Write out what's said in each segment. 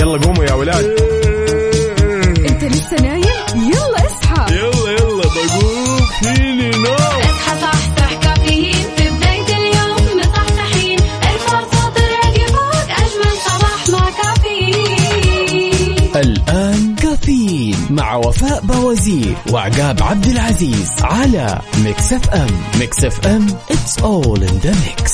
يلا قوموا يا ولاد. انت لسه نايم؟ يلا اصحى. يلا يلا بقوم. فيني نوم. اصحى صحصح كافيين. في بداية اليوم مصحصحين. الفرصة تراك فوق أجمل صباح مع كافيين. الآن كافيين مع وفاء بوازير وعقاب عبد العزيز على ميكس اف ام. ميكس اف ام it's all in the mix.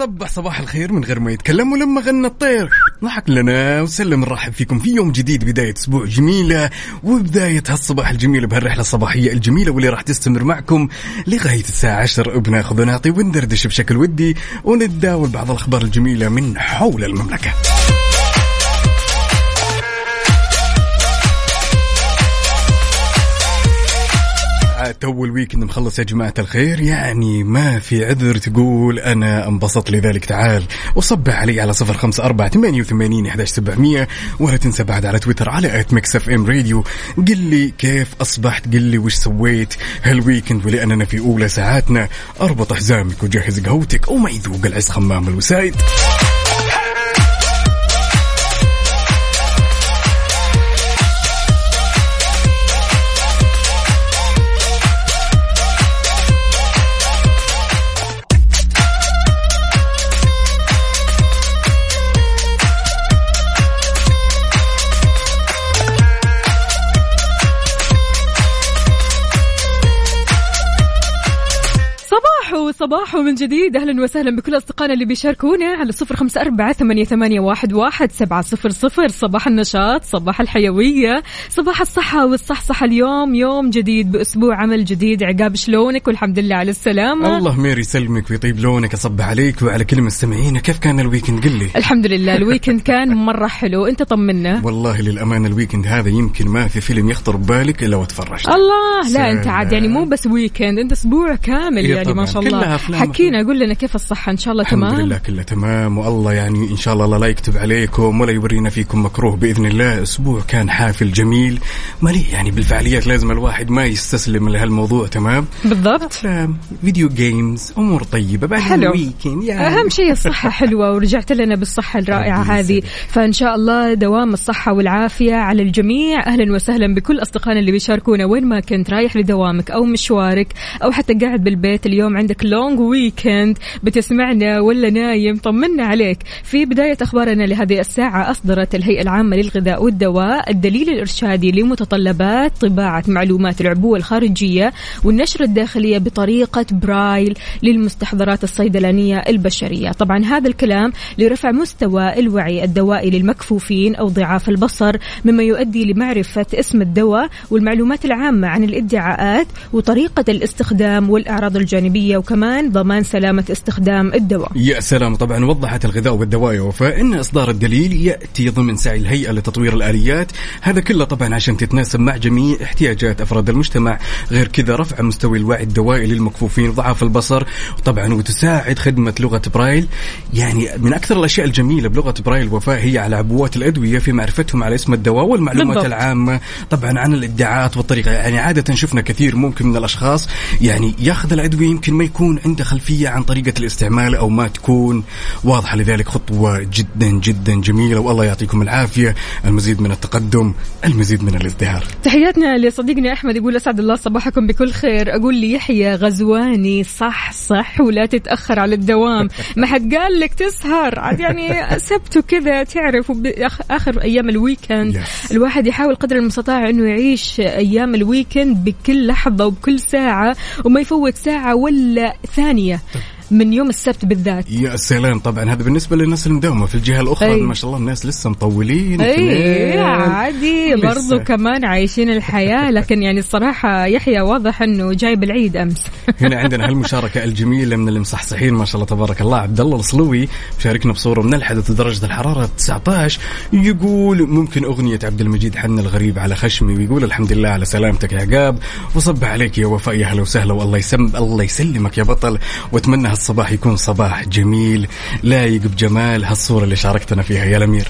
وصبح صباح الخير من غير ما يتكلم ولما غنى الطير. ضحك لنا وسلم نرحب فيكم في يوم جديد بداية أسبوع جميلة وبداية هالصباح الجميل بهالرحلة الصباحية الجميلة واللي راح تستمر معكم لغاية الساعة 10 بناخذ ونعطي وندردش بشكل ودي ونتداول بعض الأخبار الجميلة من حول المملكة. عاد تو ال weekend مخلص يا جماعة الخير. يعني ما في عذر تقول أنا انبسطت لذلك. تعال وصبح علي على صفر خمسة أربعة ثمانية وثمانين إحداش سبعمية ولا تنسى بعد على تويتر على at ميكس اف ام راديو قل لي كيف أصبحت؟ قل لي وش سويت هال weekend ولأننا في أولى ساعاتنا. أربط حزامك وجهز قهوتك وما يذوق العز خمام الوسايد. صباحو صباحو من جديد. أهلا وسهلا بكل أصدقائنا اللي بيشاركونا على صفر خمسة أربعة ثمانية, ثمانية واحد, واحد سبعة صفر صفر. صباح النشاط صباح الحيوية صباح الصحة والصحصحة. اليوم يوم جديد بأسبوع عمل جديد. عقاب شلونك؟ والحمد لله على السلامة. الله ميري يسلمك ويطيب لونك. أصبح عليك وعلى كل مستمعينا كيف كان ال weekend؟ قل لي. الحمد لله. ال weekend كان مرة حلو. أنت طمنا. والله للأمانة ال weekend هذا يمكن ما في فيلم يخطر ببالك إلا وتفرجت. الله. لا أنت سلام. عاد يعني مو بس weekend أنت أسبوع كامل إيه يعني ما. شاء كلها أفلام. حكينا قول لنا كيف الصحة؟ إن شاء الله الحمد تمام. لله كله تمام. والله يعني إن شاء الله الله لا يكتب عليكم ولا يورينا فيكم مكروه بإذن الله. أسبوع كان حافل جميل مليء يعني بالفعاليات. لازم الواحد ما يستسلم لهالموضوع. تمام؟ بالضبط. أفلام video games أمور طيبة. بعد حلو. ال weekend يعني. أهم شيء الصحة حلوة ورجعت لنا بالصحة الرائعة هذه. فإن شاء الله دوام الصحة والعافية على الجميع. أهلا وسهلا بكل أصدقائنا اللي بيشاركونا وين ما كنت رايح لدوامك أو مشوارك أو حتى قاعد بالبيت. اليوم عندك long weekend بتسمعنا ولا نايم؟ طمنا عليك. في بداية أخبارنا لهذه الساعة أصدرت الهيئة العامة للغذاء والدواء الدليل الإرشادي لمتطلبات طباعة معلومات العبوة الخارجية والنشرة الداخلية بطريقة برايل للمستحضرات الصيدلانية البشرية. طبعا هذا الكلام لرفع مستوى الوعي الدوائي للمكفوفين أو ضعاف البصر مما يؤدي لمعرفة اسم الدواء والمعلومات العامة عن الادعاءات وطريقة الاستخدام والأعراض الجانبية. وكمان ضمان سلامة استخدام الدواء. يا سلام. طبعا وضحت الغذاء والدواء وفاء ان إصدار الدليل يأتي ضمن سعي الهيئة لتطوير الآليات. هذا كله طبعا عشان تتناسب مع جميع احتياجات أفراد المجتمع. غير كذا رفع مستوى الوعي الدوائي للمكفوفين ضعاف البصر طبعا وتساعد خدمة لغة برايل. يعني من أكثر الأشياء الجميلة بلغة برايل وفاء هي على عبوات الأدوية في معرفتهم على اسم الدواء والمعلومات بالضبط. العامة طبعا عن الادعاءات والطريقة. يعني عادة شفنا كثير ممكن من الأشخاص يعني ياخذ الأدوية يمكن ما يكون عنده خلفية عن طريقة الاستعمال أو ما تكون. واضحة لذلك خطوة جدا جدا جميلة. والله يعطيكم العافية. المزيد من التقدم المزيد من الازدهار. تحياتنا لصديقنا أحمد يقول أسعد الله صباحكم بكل خير. أقول لي يحيى غزواني صح صح ولا تتأخر على الدوام. ما حد قال لك تسهر. عاد يعني سبت وكذا تعرف وب- آخ- آخر أيام ال weekend. Yes. الواحد يحاول قدر المستطاع إنه يعيش أيام ال weekend بكل لحظة وبكل ساعة وما يفوت ساعة ولا ثانية من يوم السبت بالذات. يا سلام. طبعا هذا بالنسبة للناس المداومة. في الجهة الأخرى أي. ما شاء الله الناس لسه مطولين. أي. عادي. برضو كمان عايشين الحياة. لكن يعني الصراحة يحيى واضح إنه جايب العيد أمس. هنا عندنا هالمشاركة الجميلة من المصحصحين. ما شاء الله تبارك الله. عبد الله الصلوي مشاركنا بصورة من الحدث درجة الحرارة 19 يقول ممكن أغنية عبد المجيد حن الغريب على خشمي. ويقول الحمد لله على سلامتك يا عقاب. وصبح عليك يا وفاء. يا هلا وسهلا. والله يسم الله يسلمك يا بطل. وأتمنى هالصباح يكون صباح جميل. لايق بجمال هالصورة اللي شاركتنا فيها يا الأمير.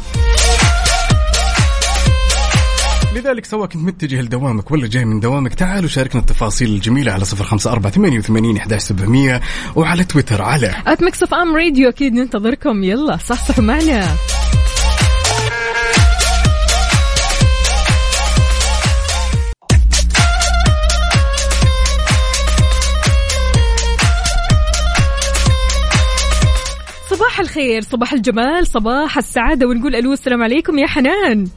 لذلك سواء كنت متجه لدوامك ولا جاي من دوامك تعال وشاركنا التفاصيل الجميلة على صفر خمسة أربعة ثمانية وثمانين أحداش سبعمية وعلى تويتر على at ميكس اف ام راديو أكيد ننتظركم. يلا صحصحوا معنا. الخير صباح الجمال صباح السعادة ونقول ألو السلام عليكم يا حنان.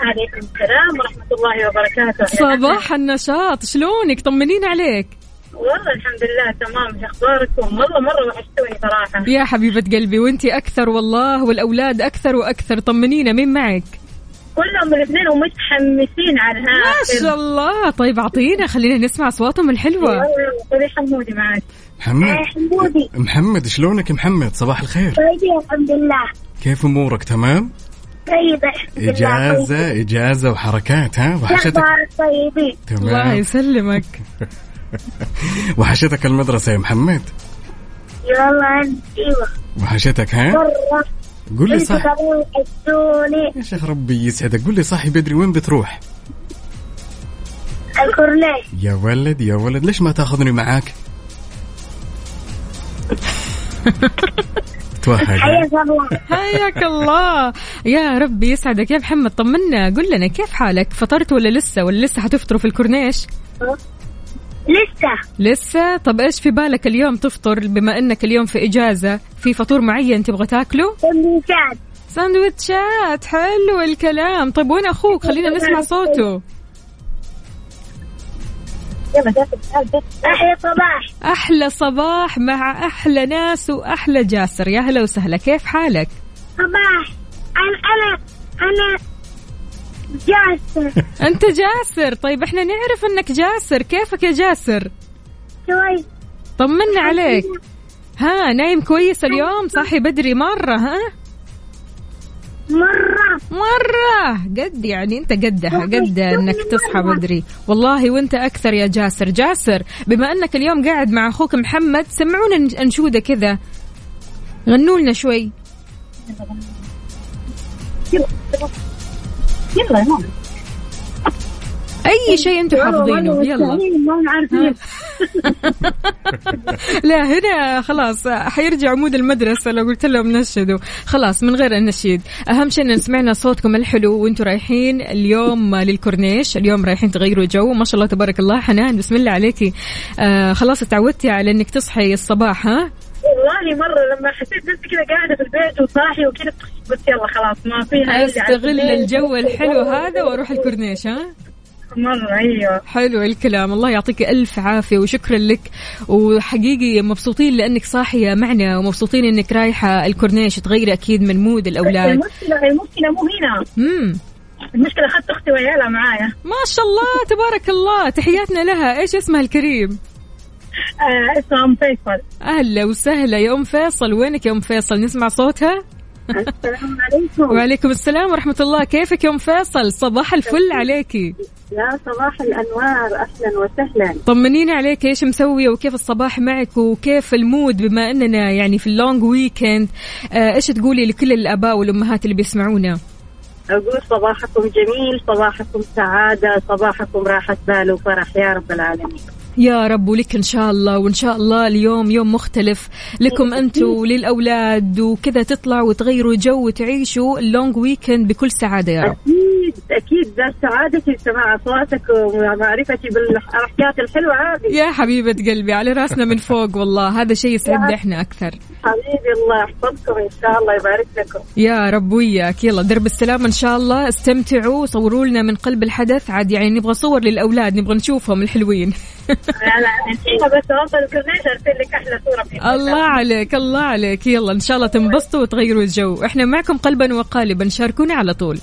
عليكم السلام ورحمة الله وبركاته. صباح النشاط شلونك؟ طمنين عليك. والله الحمد لله تمام. شو أخباركم؟ والله مرة وحشتوني صراحة. يا حبيبة قلبي وأنتي أكثر والله والأولاد أكثر وأكثر. طمنينا مين معك؟ كلهم الاثنين ومتحمسين على ما هذا شاء الله. طيب أعطينا خلينا نسمع أصواتهم الحلوة. خذي حمودي معك. محمد. حمودي. محمد شلونك محمد؟ صباح الخير. طيب الحمد لله كيف أمورك؟ تمام؟ طيب الحمد لله إجازة إجازة وحركات ها؟ وحشتك؟ طيبين. الله تمام يسلمك. وحشتك المدرسة يا محمد؟ يلا أيوه. وحشتك ها؟ مرة. قول لي صح يا شيخ ربي يسعدك. قول لي صاحي بدري وين بتروح؟ الكورنيش يا ولد يا ولد ليش ما تاخذني معاك؟ توهق. حياك الله. حياك الله. يا ربي يسعدك. يا محمد طمنا. قل لنا كيف حالك؟ فطرت ولا لسه؟ ولا لسه حتفطروا في الكورنيش؟ لسه. لسه؟ طب إيش في بالك اليوم تفطر بما إنك اليوم في إجازة؟ في فطور معين تبغى تاكله؟ سندويشات. ساندويتشات حلو الكلام. طيب وين أخوك؟ خلينا نسمع صوته. احيا صباح. أحلى صباح مع أحلى ناس وأحلى جاسر. يا هلا وسهلا كيف حالك؟ صباح. أنا أنا أنا جاسر. أنت جاسر. طيب إحنا نعرف إنك جاسر. كيفك يا جاسر؟ شوي طمنا عليك. ها نايم كويس اليوم؟ صاحي بدري مرة ها؟ مرة. مرة. قد يعني أنت قدها قد إنك تصحى بدري. والله وأنت أكثر يا جاسر. جاسر بما أنك اليوم قاعد مع أخوك محمد سمعونا انشودة كذا. غنوا لنا شوي يلا يا ماما أي شيء أنتم حافظينه. يلا. ما عارفين لا هنا خلاص حيرجع عمود المدرسة لو قلت لهم نشدوا خلاص من غير النشيد أهم شيء إن سمعنا صوتكم الحلو وأنتم رايحين اليوم للكورنيش. اليوم رايحين تغيروا جو. ما شاء الله تبارك الله. حنان بسم الله عليكي. آه خلاص تعودتي على إنك تصحي الصباح ها؟ والله مرة لما حسيت نفسي كذا قاعدة في البيت وصاحي وكذا قلت يلا خلاص ما فيها أستغل. الجو الحلو هذا وأروح الكورنيش ها؟ مرة أيوه. حلو الكلام الله يعطيك ألف عافية وشكرا لك. وحقيقي مبسوطين لأنك صاحية معنا ومبسوطين أنك رايحة الكورنيش تغيري أكيد من mood الأولاد. المشكلة المشكلة مو هنا. مم. المشكلة أخذت أختي وعيالها معايا. ما شاء الله تبارك الله. تحياتنا لها. إيش اسمها الكريم؟ آه اسمها أم فيصل. أهلا وسهلا. يا أم فيصل وينك يا أم فيصل؟ نسمع صوتها؟ السلام عليكم. وعليكم السلام ورحمة الله. كيفك يا ام فيصل؟ صباح الفل عليكي. يا صباح الأنوار. أهلا وسهلا. طمنيني عليك. إيش مسويه وكيف الصباح معك وكيف ال mood بما أننا يعني في ال long weekend آه إيش تقولي لكل الآباء والأمهات اللي بيسمعونا؟ أقول صباحكم جميل صباحكم سعادة صباحكم راحة بال وفرح يا رب العالمين. يا رب ولك إن شاء الله وإن شاء الله اليوم يوم مختلف. لكم أنتم وللاولاد وكذا تطلعوا وتغيروا جو وتعيشوا ال long weekend بكل سعادة يا رب. أكيد أكيد. ذات سعادتي بسماع أصواتك ومعرفتي بالحركات الحلوة هذه. يا حبيبة قلبي على راسنا من فوق والله. هذا شيء يسعدنا إحنا أكثر. حبيبي الله يحفظكم إن شاء الله يبارك لكم. يا رب وياك يلا درب السلامة إن شاء الله. استمتعوا صوروا لنا من قلب الحدث. عاد يعني نبغى صور للأولاد نبغى نشوفهم الحلوين. لا لا بس اوصل الكورنيش ارسل لك أحلى صورة في الله عليك الله عليك. يلا إن شاء الله تنبسطوا وتغيروا الجو. إحنا معكم قلبا وقالبا. شاركونا على طول.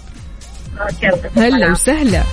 هلا وسهلا.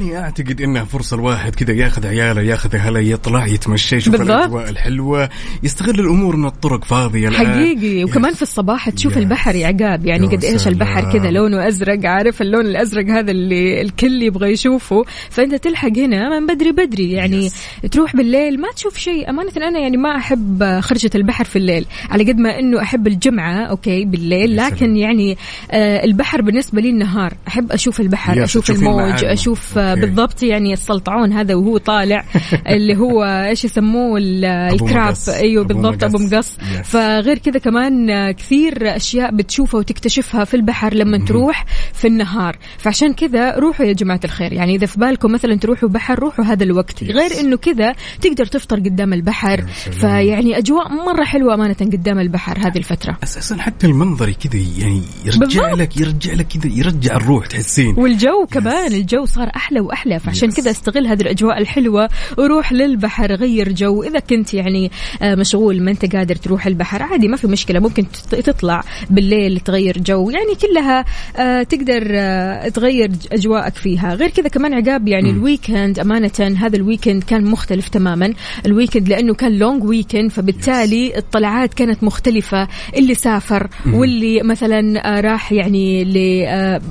يعني أعتقد انها فرصة الواحد كذا ياخذ عياله ياخذ أهله يطلع يتمشى يشوف. الأجواء الحلوة يستغل الأمور ان الطرق فاضية الآن. حقيقي وكمان. في الصباح تشوف. البحر يا عقاب يعني قد إيش البحر. كذا لونه أزرق عارف اللون الأزرق هذا اللي الكل يبغى يشوفه فأنت تلحق هنا من بدري بدري يعني yes. تروح بالليل ما تشوف شيء أمانة أنا يعني ما أحب خرجة البحر في الليل على قد ما إنه أحب الجمعة okay بالليل لكن. يعني آه البحر بالنسبة لي النهار أحب أشوف البحر أشوف الموج. أشوف آه okay. بالضبط يعني السلطعون هذا وهو طالع اللي هو إيش يسموه ال crab. أيوه بالضبط أبو مقص. فغير كذا كمان آه، كثير أشياء بتشوفها وتكتشفها في البحر لما تروح في النهار. فعشان كذا روحوا يا جماعة الخير. يعني إذا في بالكم مثلا تروحوا بحر روحوا هذا الوقت. غير إنه كذا تقدر تفطر قدام البحر. فيعني أجواء مرة حلوة أمانة قدام البحر هذه الفترة. أساسا حتى المنظر كذا يعني يرجع بالضبط. لك يرجع لك كذا يرجع الروح تحسين. والجو كمان الجو صار أحلى وأحلى فعشان. كذا استغل هذه الأجواء الحلوة وروح للبحر غير جو. إذا كنت يعني آه، مشغول ما أنت قادر تروح البحر عادي ما في مشكلة. ممكن تط- تطلع بالليل تغير جو. يعني كلها آه، تقدر آه، تغير أجواءك فيها. غير كذا كمان عقاب يعني ال weekend أمانة هذا ال weekend كان مختلف تماما. ال weekend لأنه كان long weekend فبالتالي الطلعات كانت مختلفة. اللي سافر واللي مثلا راح يعني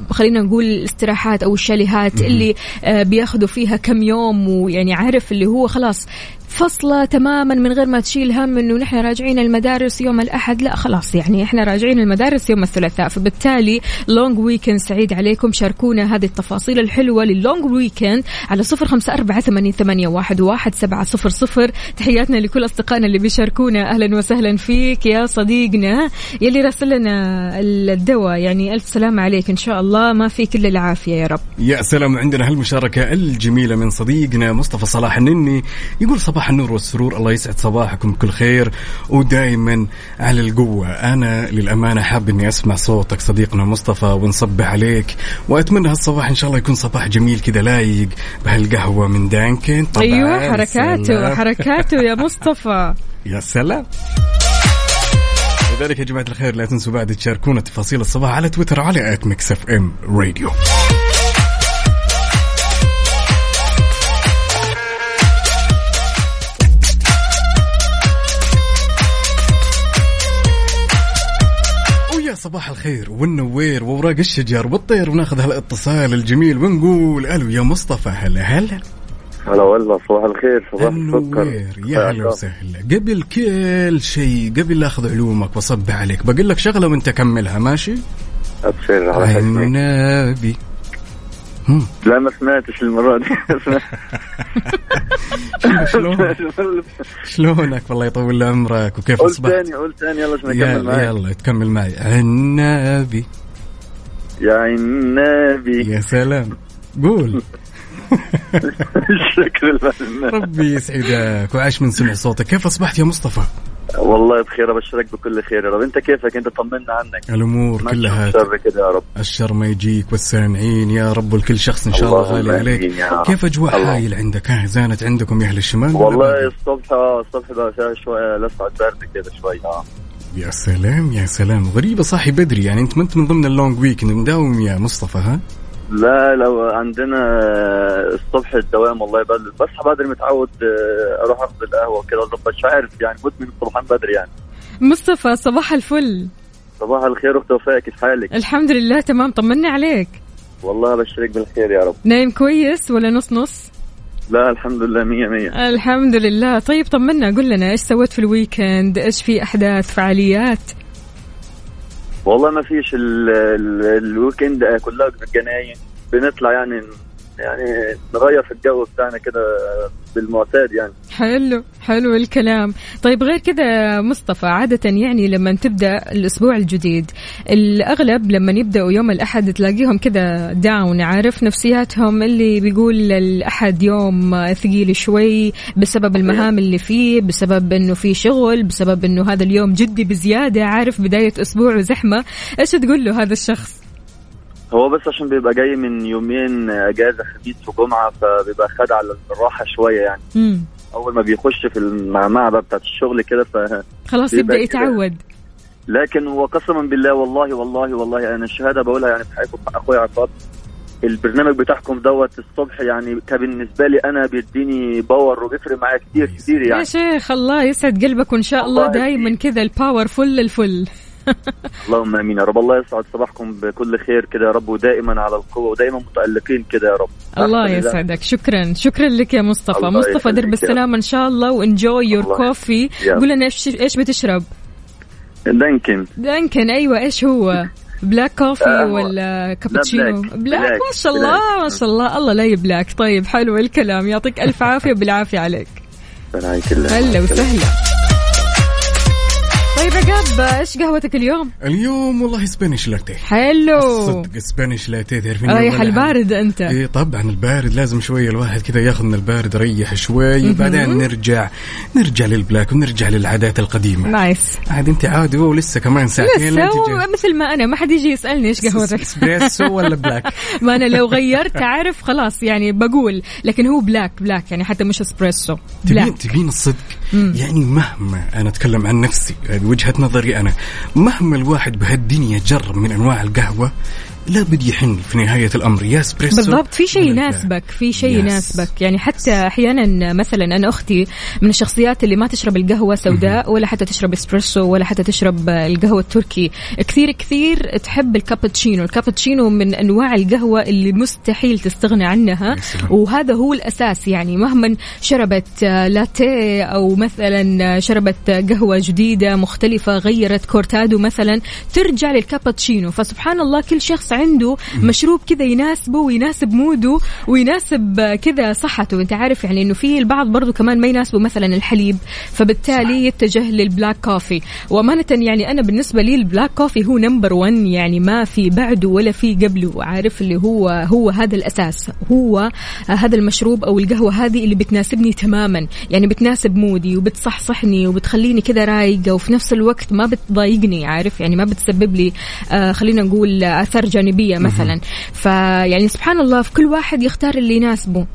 خلينا نقول الاستراحات أو الشاليهات اللي بياخذوا فيها كم يوم ويعني عارف اللي هو خلاص فصلة تماما من غير ما تشيل هم إنه نحن راجعين المدارس يوم الأحد. لا خلاص يعني إحنا راجعين المدارس يوم الثلاثاء. فبالتالي long weekend سعيد عليكم. شاركونا هذه التفاصيل الحلوة لل long weekend على صفر خمسة أربعة ثمانية, واحد سبعة صفر صفر. تحياتنا لكل أصدقائنا اللي بيشاركونا. أهلا وسهلا فيك يا صديقنا. يلي راسل لنا الدواء. يعني ألف سلامة عليك إن شاء الله. ما فيك إلا العافية يا رب. يا سلام. عندنا هالمشاركة الجميلة من صديقنا مصطفى صلاح النني. يقول صباح النور والسرور. الله يسعد صباحكم بكل خير ودائما على القوة. أنا للأمانة حاب إني أسمع صوتك صديقنا مصطفى ونصبح عليك. وأتمنى هالصباح إن شاء الله يكون صباح جميل كذا لايق بهالقهوة من دانكن. طبعا. أيوة حركاته سلام. حركاته يا مصطفى. يا سلام. لذلك يا جماعة الخير لا تنسوا بعد تشاركونا تفاصيل الصباح على تويتر على at Mix FM Radio صباح الخير والنوير وأوراق الشجر والطير وناخذ هالاتصال الجميل ونقول ألو يا مصطفى هلا هلا. هلا والله صباح الخير صباح السكر. النوير يا هلا وسهلا. قبل كل شيء قبل أخذ علومك وأصب عليك بقول لك شغلة وأنت كملها ماشي؟ أبشر على هم. لا ما سمعتش المرة دي. شلون شلونك؟ والله يطول عمرك وكيف قول أصبحت؟ ثاني قول ثاني يلا عشان اكمل يلا تكمل معي. النبي. يا عين النبي. يا سلام. قول. شكرا ربي يسعدك وعاش من سمع صوتك. كيف أصبحت يا مصطفى؟ والله بخير ابشرك بكل خير. يا رب أنت كيفك؟ أنت طمنا عنك. الأمور كلها تشوف شر كده يا رب. الشر ما يجيك والسامعين. يا رب ولكل شخص إن شاء الله غالي عليك. كيف أجواء الله. حايل عندك؟ ها زانت عندكم يا أهل الشمال والله؟ الصبح آه، الصبح بقى فيها شوية لسعة برد كده شوي آه. يا سلام يا سلام. غريبة صاحي بدري يعني. أنت ما أنت من ضمن اللونج ويك مداوم يا مصطفى ها؟ لا لو عندنا الصبح الدوام والله بدري بصحى بدري متعود آه، أروح أخذ القهوة كده مش عارف يعني مدمن الصبحان بدري يعني. مصطفى صباح الفل. صباح الخير اخت وفاء كيف حالك؟ الحمد لله تمام. طمنا عليك. والله ابشرك بالخير يا رب. نايم كويس ولا نص نص؟ لا الحمد لله مية مية. الحمد لله. طيب طمنا. قل لنا إيش سويت في ال weekend؟ إيش في أحداث فعاليات؟ والله ما فيش ال- ال- ال weekend كلها بالجناين بنطلع يعني يعني نغير في الجو بتاعنا كده بالمعتاد يعني. حلو حلو الكلام. طيب غير كذا مصطفى عادة يعني لما تبدأ الأسبوع الجديد الأغلب لما يبدأوا يوم الأحد تلاقيهم كذا down عارف نفسياتهم اللي بيقول الأحد يوم ثقيل شوي بسبب المهام اللي فيه بسبب أنه في شغل بسبب أنه هذا اليوم جدي بزيادة عارف بداية أسبوع وزحمة. إيش تقول له هذا الشخص؟ هو بس عشان بيبقى جاي من يومين اجازة خميس وجمعة فبيبقى خد على الراحة شوية يعني. مم. أول ما بيخش في المعمعة بتاعت الشغل كده ف خلاص كده. يتعود لكن وقسما بالله والله والله والله أنا الشهادة بقولها يعني في حقكم حق أخويا عقاب البرنامج بتاعكم دوت الصبح يعني بالنسبة لي أنا بيديني power وبيفرق معايا كتير كتير يا يعني. شيخ الله يسعد قلبك وإن شاء الله الله دائما كذا ال power full الفل اللهم آمين يا رب. الله يسعد صباحكم بكل خير كده يا رب ودائما على القوة ودائما متألقين كده يا رب. الله يسعدك. شكرا. شكرا لك يا مصطفى. مصطفى درب السلامة إن شاء الله و enjoy your coffee قول لنا إيش إيش بتشرب؟ دانكن. دانكن. أيوه. إيش هو؟ black coffee آه، ولا كابتشينو black. black black. ما شاء الله. ما شاء الله. الله لا يبلاك طيب حلو الكلام. يعطيك ألف عافية بالعافيه عليك. هلا وسهلا. طيب عقاب إيش قهوتك اليوم؟ اليوم والله سبانيش لاتيه حلو. صدق Spanish latte تعرفين رايح البارد أنت. إيه طبعا البارد لازم شوية الواحد كذا ياخذ من البارد يريح شوي وبعدين نرجع نرجع لل black ونرجع للعادات القديمة. nice عاد أنت عادي هو لسه كمان ساعتين لسه؟ مثل ما أنا ما حد يجي يسألني إيش قهوتك؟ اسبريسو ولا black ما أنا لو غيرت تعرف خلاص يعني بقول لكن هو black black يعني حتى مش اسبريسو تبين تبين الصدق. يعني مهما أنا أتكلم عن نفسي هذه وجهة نظري أنا مهما الواحد بهالدنيا جرب من أنواع القهوة لا بد يحن في نهاية الأمر. يا اسبريسو بالضبط. في شيء يناسبك. في شيء. يناسبك. يعني حتى أحيانا مثلا أنا أختي من الشخصيات اللي ما تشرب القهوة سوداء ولا حتى تشرب اسبريسو ولا حتى تشرب القهوة التركي. كثير كثير تحب الكابتشينو. الكابتشينو من أنواع القهوة اللي مستحيل تستغنى عنها. وهذا هو الأساس. يعني مهما شربت لاتيه أو مثلا شربت قهوة جديدة مختلفة غيرت cortado مثلا ترجع للكابتشينو. فسبحان الله كل شخص عنده مشروب كذا يناسبه ويناسب mood ه ويناسب كذا صحته. أنت عارف يعني إنه في البعض برضو كمان ما يناسبه مثلا الحليب فبالتالي يتجه لل black coffee وأمانة يعني أنا بالنسبة لي ال black coffee هو number 1 يعني ما في بعده ولا في قبله. عارف اللي هو هو هذا الأساس. هو هذا المشروب أو القهوة هذه اللي بتناسبني تماما. يعني بتناسب mood ي وبتصحصحني وبتخليني كذا رايقة وفي نفس الوقت ما بتضايقني. عارف يعني ما بتسبب لي آه خلينا نقول آه، اثار جانبيه مثلا. فيعني سبحان الله في كل واحد يختار اللي يناسبه.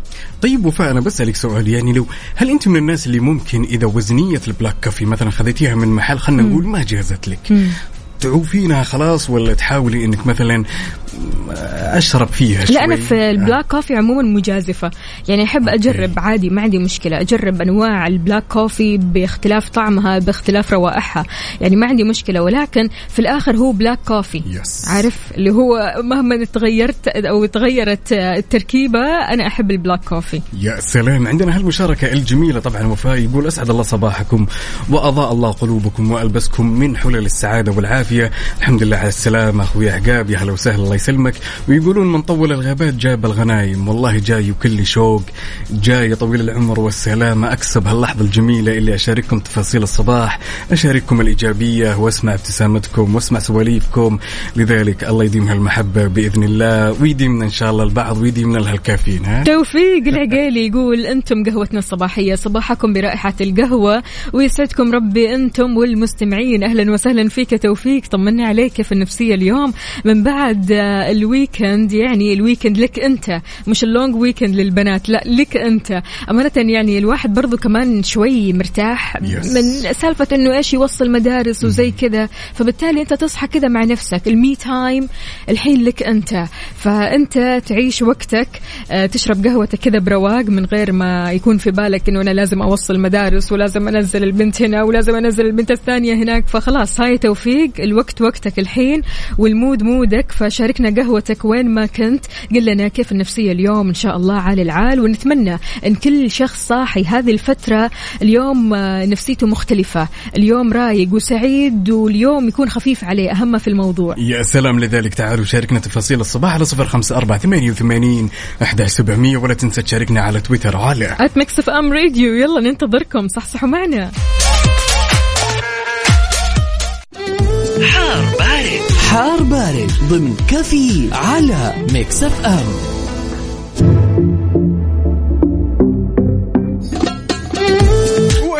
طيب وفاء أنا بسألك سؤال. يعني لو هل أنت من الناس اللي ممكن إذا وزنية ال black coffee مثلا خذيتيها من محل خلينا نقول ما جازت لك تعوفينها خلاص ولا تحاولي إنك مثلا أشرب فيها شوي لا أنا في ال black coffee عموما مجازفة. يعني أحب أجرب عادي ما عندي مشكلة. أجرب أنواع ال black coffee باختلاف طعمها باختلاف روائحها. يعني ما عندي مشكلة. ولكن في الآخر هو black coffee. Yes. عارف؟ اللي هو مهما تغيرت أو تغيرت التركيبة أنا أحب ال black coffee. يا سلام. عندنا هالمشاركة الجميلة طبعا وفاء يقول أسعد الله صباحكم وأضاء الله قلوبكم وألبسكم من حلل السعادة والعافية. الحمد لله على السلامة أخوي عقاب يا هلا وسهلا الله يسلمك ويقولون من طول الغابات جاب الغنايم والله جاي وكل شوق جاي طويل العمر والسلامة. أكسب هاللحظة الجميلة اللي أشارككم تفاصيل الصباح أشارككم الإيجابية وأسمع ابتسامتكم وأسمع سواليفكم. لذلك الله يديم هالمحبة بإذن الله ويديمنا إن شاء الله البعض ويديمنا الهالكافيين ها؟ توفيق العقيلي يقول أنتم قهوتنا الصباحية صباحكم برائحة القهوة. ويسعدكم ربي أنتم والمستمعين. أهلا وسهلا فيك توفيق. طمنا عليك كيف النفسية اليوم. من بعد آه، ال weekend يعني ال weekend لك أنت مش ال long weekend للبنات لا لك أنت. أمانة يعني الواحد برضو كمان شوي مرتاح Yes. من سالفة إنه إيش يوصل مدارس وزي كذا فبالتالي أنت تصحى كذا مع نفسك. ال me time الحين لك أنت. فأنت تعيش وقتك آه، تشرب قهوتك كذا برواق من غير ما يكون في بالك إنه أنا لازم أوصل مدارس ولازم أنزل البنت هنا ولازم أنزل البنت الثانية هناك. فخلاص هاي توفيق. الوقت وقتك الحين وال mood mood ك. فشاركنا قهوتك وين ما كنت. قل لنا كيف النفسية اليوم إن شاء الله عال العال ونتمنى إن كل شخص صاحي هذه الفترة. اليوم آه، نفسيته مختلفة. اليوم رايق وسعيد واليوم يكون خفيف عليه أهم في الموضوع. يا سلام لذلك. تعالوا شاركنا تفاصيل الصباح على صفر خمسة أربعة ثمانية وثمانين أحد سبعمية ولا تنسى تشاركنا على تويتر على at Mix FM Radio يلا ننتظركم. صحصحوا معنا. حار بارد. حار بارد ضمن كفي على Mix FM.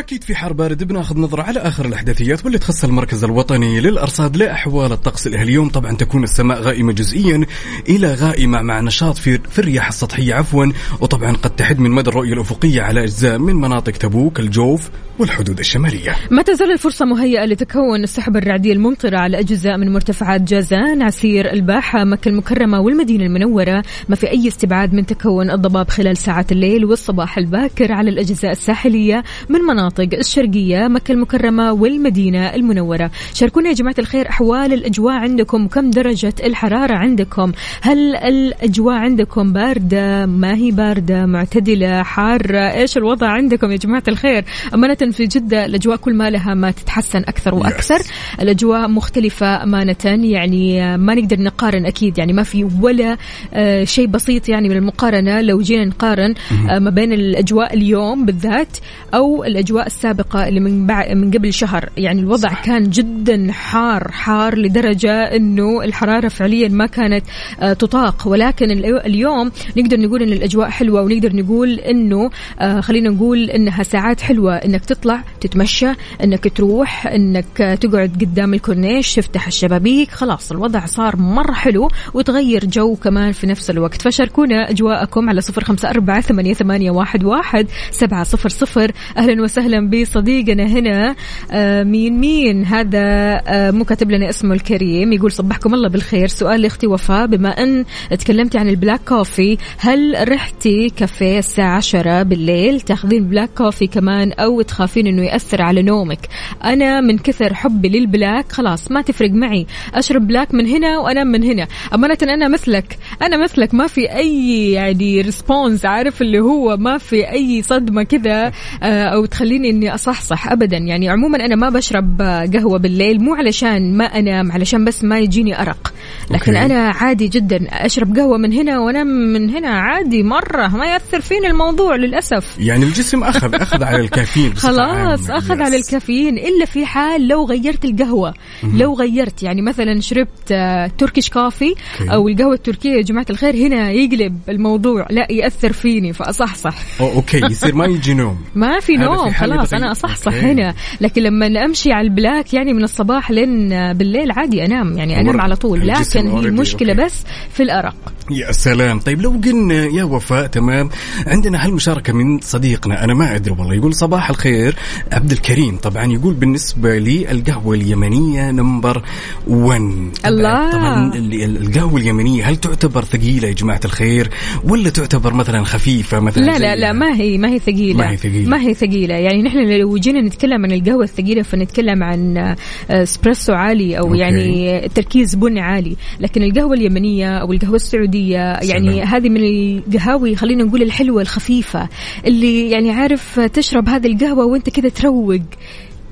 وأكيد في حار بارد بناخذ نظرة على آخر الأحداثيات واللي تخص المركز الوطني للأرصاد لأحوال الطقس اليوم طبعا تكون السماء غائمة جزئيا إلى غائمة مع نشاط في, في الرياح السطحية عفوا. وطبعا قد تحد من مدى الرؤية الأفقية على أجزاء من مناطق تبوك الجوف والحدود الشمالية. ما تزال الفرصة مهيئة لتكون السحب الرعدية الممطرة على أجزاء من مرتفعات جازان، عسير، الباحة، مكة المكرمة والمدينة المنورة، ما في أي استبعاد من تكون الضباب خلال ساعات الليل والصباح الباكر على الأجزاء الساحلية من مناطق الشرقية، مكة المكرمة والمدينة المنورة. شاركونا يا جماعة الخير أحوال الأجواء عندكم، كم درجة الحرارة عندكم؟ هل الأجواء عندكم باردة؟ ما هي باردة؟ معتدلة؟ حارة؟ إيش الوضع عندكم يا جماعة الخير؟ أمانة في جدة الأجواء كل ما لها ما تتحسن أكثر وأكثر Yes. الأجواء مختلفة أمانة يعني ما نقدر نقارن أكيد يعني ما في ولا آه، شيء بسيط يعني من المقارنة لو جينا نقارن آه، ما بين الأجواء اليوم بالذات أو الأجواء السابقة اللي من بعد من قبل شهر. يعني الوضع صح. كان جدا حار حار لدرجة أنه الحرارة فعليا ما كانت آه، تطاق. ولكن ال- اليوم نقدر نقول أن الأجواء حلوة ونقدر نقول أنه آه، خلينا نقول أنها ساعات حلوة. أنك تطلع تتمشى أنك تروح أنك آه، تقعد قدام الكورنيش تفتح الشبابيك. خلاص الوضع صار مرة حلو وتغير جو كمان في نفس الوقت. فشاركونا أجواءكم على صفر خمسة أربعة ثمانية, ثمانية واحد, واحد سبعة صفر صفر. أهلا وسهلا بصديقنا هنا آه مين مين؟ هذا آه مو كاتب لنا اسمه الكريم يقول صبحكم الله بالخير. سؤال لأختي وفاء بما أن تكلمتي عن ال black coffee هل رحتي كافيه الساعة 10 بالليل؟ تاخذين black coffee كمان أو تخافين أنه يأثر على نومك. أنا من كثر حبي لل black خلاص ما تفرق معي. أشرب black من هنا وأنام من هنا. أمانة أنا مثلك أنا مثلك. ما في أي يعني response عارف اللي هو ما في أي صدمة كذا آه، أو تخليني إني أصحصح أبدا. يعني عموما أنا ما بشرب قهوة بالليل مو علشان ما أنام علشان بس ما يجيني أرق. لكن okay. أنا عادي جدا أشرب قهوة من هنا وأنام من هنا عادي مرة ما يأثر فيني الموضوع للأسف يعني الجسم أخذ أخذ على الكافيين خلاص. أخذ. على الكافيين إلا في حال لو غيرت القهوة لو غيرت يعني مثلا شربت آه، Turkish coffee okay. أو القهوة التركية يا جماعة الخير هنا يقلب الموضوع لا يأثر فيني فأصحصح أو okay يصير ما يجي نوم ما في نوم في خلاص. أنا أصحصح. هنا لكن لما أمشي على ال black يعني من الصباح لين بالليل عادي أنام يعني أنام. على طول الجسم لكن هي المشكلة okay. بس في الأرق. يا سلام. طيب لو قلنا يا وفاء تمام. عندنا هالمشاركة من صديقنا أنا ما أدري والله يقول صباح الخير عبد الكريم. طبعا يقول بالنسبة لي القهوة اليمنية نمبر 1 الله. طبعا ال- ال- القهوة اليمنية هل تعتبر ثقيلة يا جماعة الخير؟ ولا تعتبر مثلا خفيفة مثلا لا لا لا ما هي ما هي ثقيلة. ما هي ثقيلة. ما هي ثقيلة. يعني نحن لو جينا نتكلم عن القهوة الثقيلة فنتكلم عن آه، اسبريسو عالي أو okay. يعني تركيز بن عالي. لكن القهوة اليمنية أو القهوة السعودية يعني سلام. هذه من القهاوي خلينا نقول الحلوة الخفيفة اللي يعني عارف تشرب هذه القهوة وأنت كذا تروق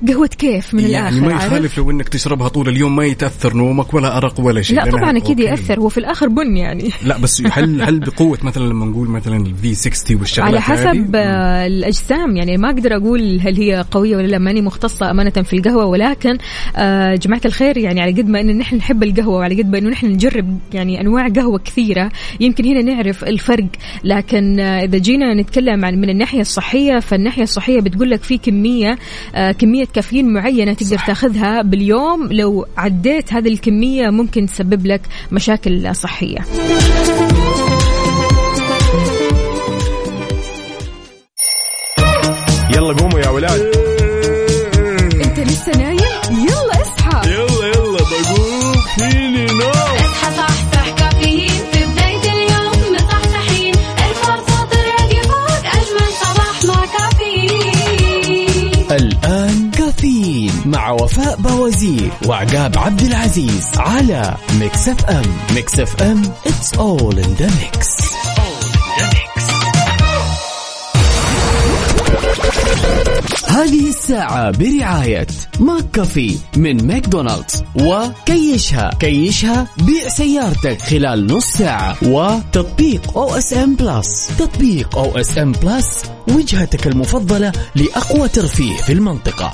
قهوة كيف من يعني الآخر ما؟ يخالف لو إنك تشربها طول اليوم ما يتأثر نومك ولا أرق ولا شيء لا طبعا أكيد okay. يأثر هو في الآخر بن يعني لا بس هل هل بقوة مثلا لما نقول مثلا ال V 60 والشغلات على حسب هذه؟ آه، الأجسام يعني ما أقدر أقول هل هي قوية ولا لا ماني مختصة أمانة في القهوة ولكن آه، جماعة الخير يعني على قد ما انه نحن نحب القهوة وعلى قد ما إنه نحن نجرب يعني أنواع قهوة كثيرة يمكن هنا نعرف الفرق لكن آه، إذا جينا نتكلم عن من الناحية الصحية فالناحية الصحية بتقول لك في كمية آه، كمية كافيين معينة تقدر صح. تاخذها باليوم. لو عديت هذه الكمية ممكن تسبب لك مشاكل صحية. يلا قوموا يا ولاد. مع وفاء بوازير وعقاب عبد العزيز على Mix FM. Mix FM it's all in the mix. هذه الساعة برعاية McCafé من ماكدونالدز وكيشها. كيشها بيع سيارتك خلال نص ساعة وتطبيق أو اس ام بلس تطبيق أو اس ام بلس وجهتك المفضلة لأقوى ترفيه في المنطقة.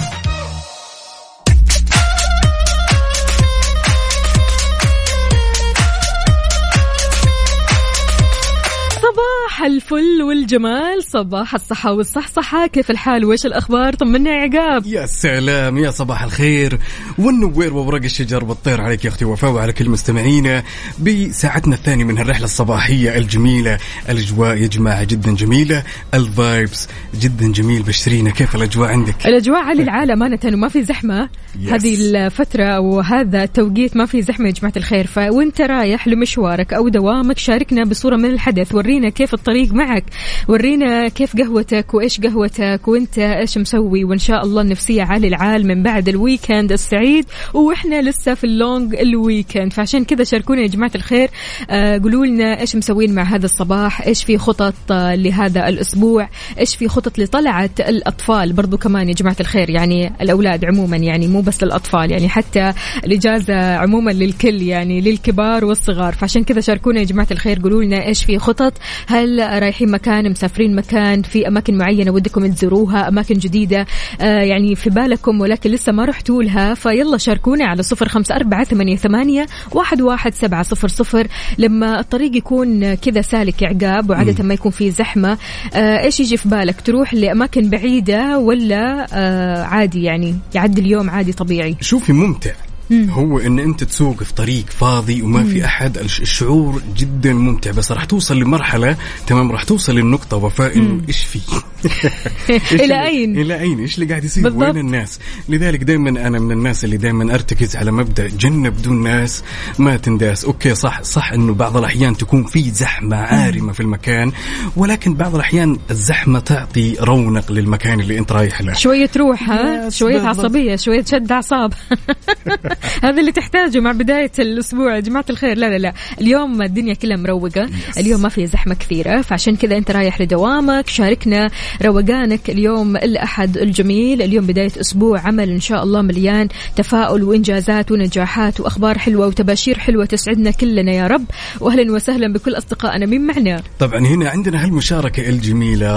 صباح الفل والجمال صباح الصحة والصحصحة. كيف الحال؟ وإيش الأخبار؟ طمنا يا عقاب. يا سلام يا صباح الخير. والنوير وورق الشجر والطير عليك يا أختي وفاء وعلى كل مستمعينا بساعتنا الثانية من الرحلة الصباحية الجميلة. الأجواء يا جماعة جدا جميلة. ال vibes جدا جميل. بشرينا كيف الأجواء عندك؟ الأجواء عال العال أمانة وما في زحمة. Yes. هذه الفترة وهذا التوقيت ما في زحمة يا جماعة الخير. فوانت رايح لمشوارك أو دوامك؟ شاركنا بصورة من الحدث. ورينا كيف الطريق معك. ورينا كيف قهوتك وإيش قهوتك وإنت إيش مسوي. وإن شاء الله النفسية عال العال من بعد ال weekend السعيد. وإحنا لسه في ال long weekend. فعشان كذا شاركونا يا جماعة الخير. آه قولوا لنا إيش مسوين مع هذا الصباح. إيش في خطط آه لهذا الأسبوع. إيش في خطط لطلعة الأطفال برضو كمان يا جماعة الخير. يعني الأولاد عموما يعني مو بس للأطفال. يعني حتى الإجازة عموما للكل يعني للكبار والصغار. فعشان كذا شاركونا يا جماعة الخير. قولوا لنا إيش في خطط. هل رايحين مكان مسافرين مكان في أماكن معينة ودكم تزوروها أماكن جديدة. آه يعني في بالكم ولكن لسه ما رحتوا لها فيلا شاركونا على صفر خمسة أربعة ثمانية, ثمانية واحد, واحد سبعة صفر صفر. لما الطريق يكون كذا سالك عقاب وعادة ما يكون فيه زحمة آه إيش يجي في بالك؟ تروح لأماكن بعيدة ولا آه عادي يعني؟ يعدي اليوم عادي طبيعي. شوفي ممتع. هو إن أنت تسوق في طريق فاضي وما في أحد الش- الشعور جدا ممتع. بس راح توصل لمرحلة تمام راح توصل للنقطه وفاء إنه إيش في؟ اللي- أين؟ إلى أين؟ إيش اللي قاعد يصير؟ بالضبط. وين الناس؟ لذلك دائما أنا من الناس اللي دائما أرتكز على مبدأ جنة بدون ناس ما تنداس. أوكي صح صح إنه بعض الأحيان تكون في زحمة عارمة في المكان ولكن بعض الأحيان الزحمة تعطي رونق للمكان اللي أنت رايح له. شوية روح ها؟ بالضبط. عصبية شوية شد أعصاب. هذا اللي تحتاجه مع بداية الأسبوع. يا جماعة الخير. لا لا لا. اليوم الدنيا كلها مروقة. اليوم ما في زحمة كثيرة. فعشان كذا أنت رايح لدوامك. شاركنا روقانك اليوم الأحد الجميل. اليوم بداية أسبوع عمل إن شاء الله مليان تفاؤل وإنجازات ونجاحات وأخبار حلوة وتباشير حلوة تسعدنا كلنا يا رب. وأهلا وسهلا بكل أصدقائنا. مين معنا؟ طبعا هنا عندنا هالمشاركة الجميلة.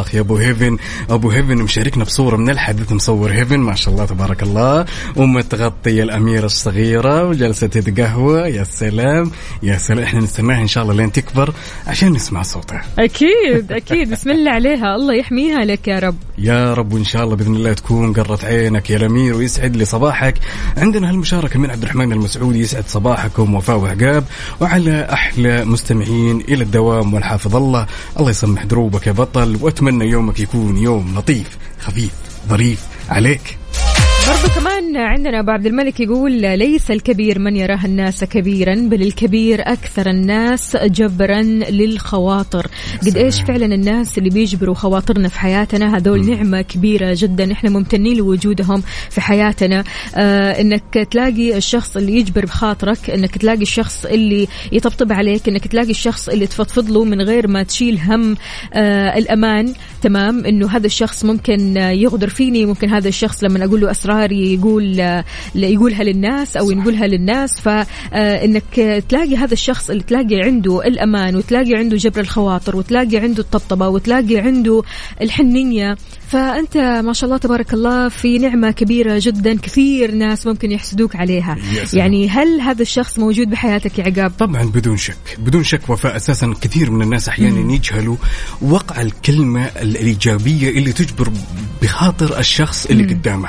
آخ يا أبو هيفن. أبو هيفن مشاركنا بصورة من الحدث مصور هيفن. ما شاء الله تبارك الله. ومتغطية الأميرة الصغيرة وجلسة تتقهوى يا سلام. يا سلام. إحنا نستناها إن شاء الله لين تكبر عشان نسمع صوتها. أكيد أكيد. بسم الله عليها. الله يحميها لك يا رب. يا رب وإن شاء الله بإذن الله تكون قرة عينك يا الأمير ويسعد لي صباحك. عندنا هالمشاركة من عبد الرحمن المسعودي يسعد صباحكم وفاء وعقاب وعلى أحلى مستمعين إلى الدوام والحافظ الله. الله يسمح دروبك يا بطل وأتمنى يومك يكون يوم لطيف خفيف ظريف عليك. برضو كمان عندنا أبو عبد الملك يقول ليس الكبير من يراه الناس كبيرا بل الكبير أكثر الناس جبرا للخواطر. قد إيش فعلا الناس اللي بيجبروا خواطرنا في حياتنا هذول نعمة كبيرة جدا. إحنا ممتنين لوجودهم في حياتنا. آه إنك تلاقي الشخص اللي يجبر بخاطرك إنك تلاقي الشخص اللي يطبطب عليك إنك تلاقي الشخص اللي تفضفض له من غير ما تشيل هم آه الأمان. تمام إنه هذا الشخص ممكن آه، يغدر فيني ممكن هذا الشخص لما أقول له أسراري يقول آه، يقولها للناس أو نقولها للناس. فانك تلاقي هذا الشخص اللي تلاقي عنده الأمان وتلاقي عنده جبر الخواطر وتلاقي عنده الطبطبة وتلاقي عنده الحنية. فأنت ما شاء الله تبارك الله في نعمة كبيرة جدا كثير ناس ممكن يحسدوك عليها. يعني هل هذا الشخص موجود بحياتك يا عقاب؟ طبعا بدون شك بدون شك وفاء. أساسا كثير من الناس أحيانا يجهلوا وقع الكلمة الإيجابية اللي تجبر بخاطر الشخص اللي قدامه.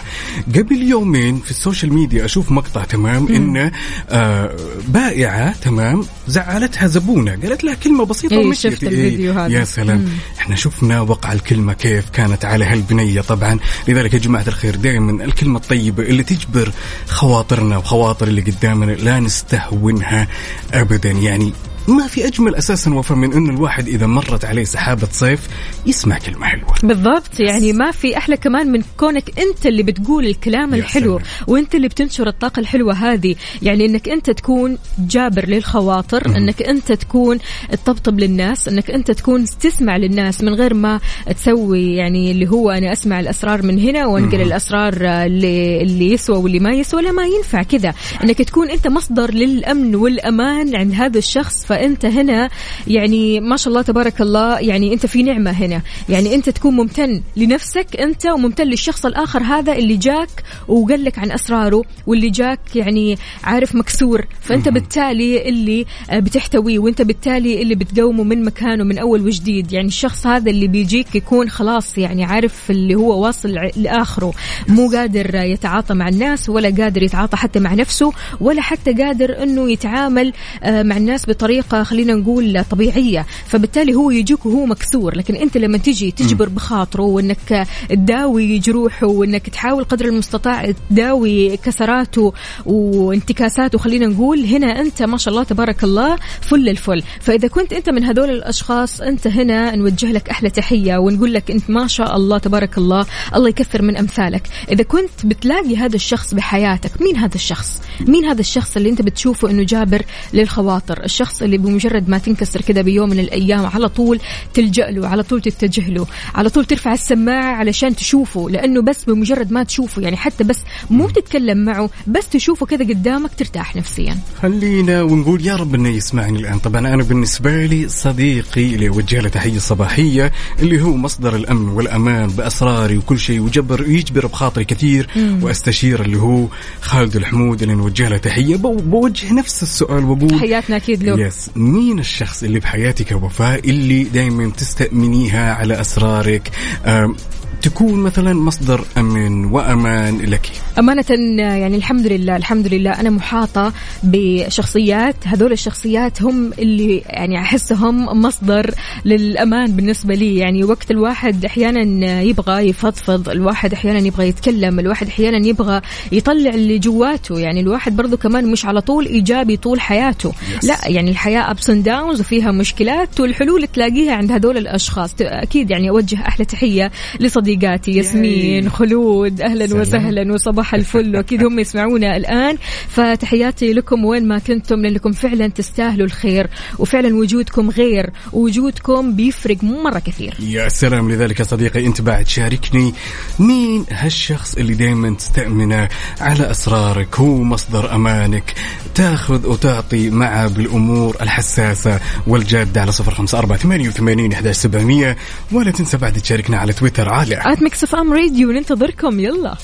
قبل يومين في ال social media أشوف مقطع تمام ان آه بائعة تمام زعلتها زبونة. قالت لها كلمة بسيطة إيه، ومشيت. شفت الفيديو هذا. يا سلام. إحنا شفنا وقع الكلمة كيف كانت على هالبنيه طبعا. لذلك يا جماعة الخير دائما الكلمة الطيبة اللي تجبر خواطرنا وخواطر اللي قدامنا لا نستهونها ابدا. يعني ما في أجمل أساسا وفاء من انه الواحد إذا مرت عليه سحابة صيف يسمع كلمة حلوة. بالضبط يعني ما في أحلى كمان من كونك أنت اللي بتقول الكلام الحلو سلام. وأنت اللي بتنشر الطاقة الحلوة هذه. يعني إنك أنت تكون جابر للخواطر إنك أنت تكون تطبطب للناس إنك أنت تكون تسمع للناس من غير ما تسوي يعني اللي هو أنا أسمع الأسرار من هنا وأنقل الأسرار اللي, اللي يسوى واللي ما يسوى. لا ما ينفع كذا. إنك تكون أنت مصدر للأمن والأمان عند هذا الشخص. فأنت هنا يعني ما شاء الله تبارك الله يعني أنت في نعمة هنا. يعني أنت تكون ممتن لنفسك أنت وممتن للشخص الآخر هذا اللي جاك وقال لك عن أسراره واللي جاك يعني عارف مكسور. فأنت بالتالي اللي آه، بتحتويه وأنت بالتالي اللي بتقومه من مكانه من أول وجديد. يعني الشخص هذا اللي بيجيك يكون خلاص يعني عارف اللي هو واصل لآخره. مو قادر يتعاطى مع الناس ولا قادر يتعاطى حتى مع نفسه ولا حتى قادر إنه يتعامل آه، مع الناس بطريقة خلينا نقول طبيعية فبالتالي هو يجيك وهو مكسور. لكن أنت لما تجي تجبر بخاطره وإنك تداوي جروحه وإنك تحاول قدر المستطاع تداوي كسراته وانتكاساته خلينا نقول هنا أنت ما شاء الله تبارك الله فل الفل. فإذا كنت أنت من هذول الأشخاص أنت هنا نوجه لك أحلى تحية ونقول لك أنت ما شاء الله تبارك الله الله يكثر من أمثالك. إذا كنت بتلاقي هذا الشخص بحياتك مين هذا الشخص؟ مين هذا الشخص اللي أنت بتشوفه إنه جابر للخواطر؟ الشخص اللي بمجرد ما تنكسر كذا بيوم من الأيام على طول تلجأ له على طول تتجه له على طول ترفع السماعة علشان تشوفه لأنه بس بمجرد ما تشوفه يعني حتى بس مو تتكلم معه بس تشوفه كذا قدامك ترتاح نفسيا. خلينا ونقول يا رب إنه يسمعني الآن. طبعا أنا بالنسبة لي صديقي اللي اوجه له تحية صباحية اللي هو مصدر الأمن والأمان بأسراري وكل شيء وجبر يجبر بخاطري كثير وأستشير اللي هو خالد الحمود اللي نوجه له تحية. بو- بوجه نفس السؤال واقول تحياتنا أكيد له. يس مين الشخص اللي بحياتك يا وفاء اللي دائما تستأمنيها على أسرارك؟ تكون مثلا مصدر أمن وأمان لك. أمانة يعني الحمد لله الحمد لله أنا محاطة بشخصيات هذول الشخصيات هم اللي يعني أحسهم مصدر للأمان بالنسبة لي. يعني وقت الواحد أحيانا يبغى يفضفض الواحد أحيانا يبغى يتكلم الواحد أحيانا يبغى يطلع اللي جواته. يعني الواحد برضو كمان مش على طول إيجابي طول حياته. Yes. لا يعني الحياة ups and downs وفيها مشكلات والحلول تلاقيها عند هذول الأشخاص. أكيد يعني أوجه أحلى تحية لصديقاتي ياسمين خلود سلام. وسهلا وصباح الفل. واكيد هم يسمعونا الآن. فتحياتي لكم وين ما كنتم لأنكم فعلا تستاهلوا الخير وفعلا وجودكم غير ووجودكم بيفرق مرة كثير. يا سلام لذلك يا صديقي أنت بعد شاركني مين هالشخص اللي دائما تستأمنه على أسرارك هو مصدر أمانك تأخذ وتعطي معه بالأمور الحساسة والجادة على صفر خمسة أربعة ثمانية وثمانين ولا تنسى بعد تشاركنا على تويتر على at Mix FM Radio ننتظركم. يلا.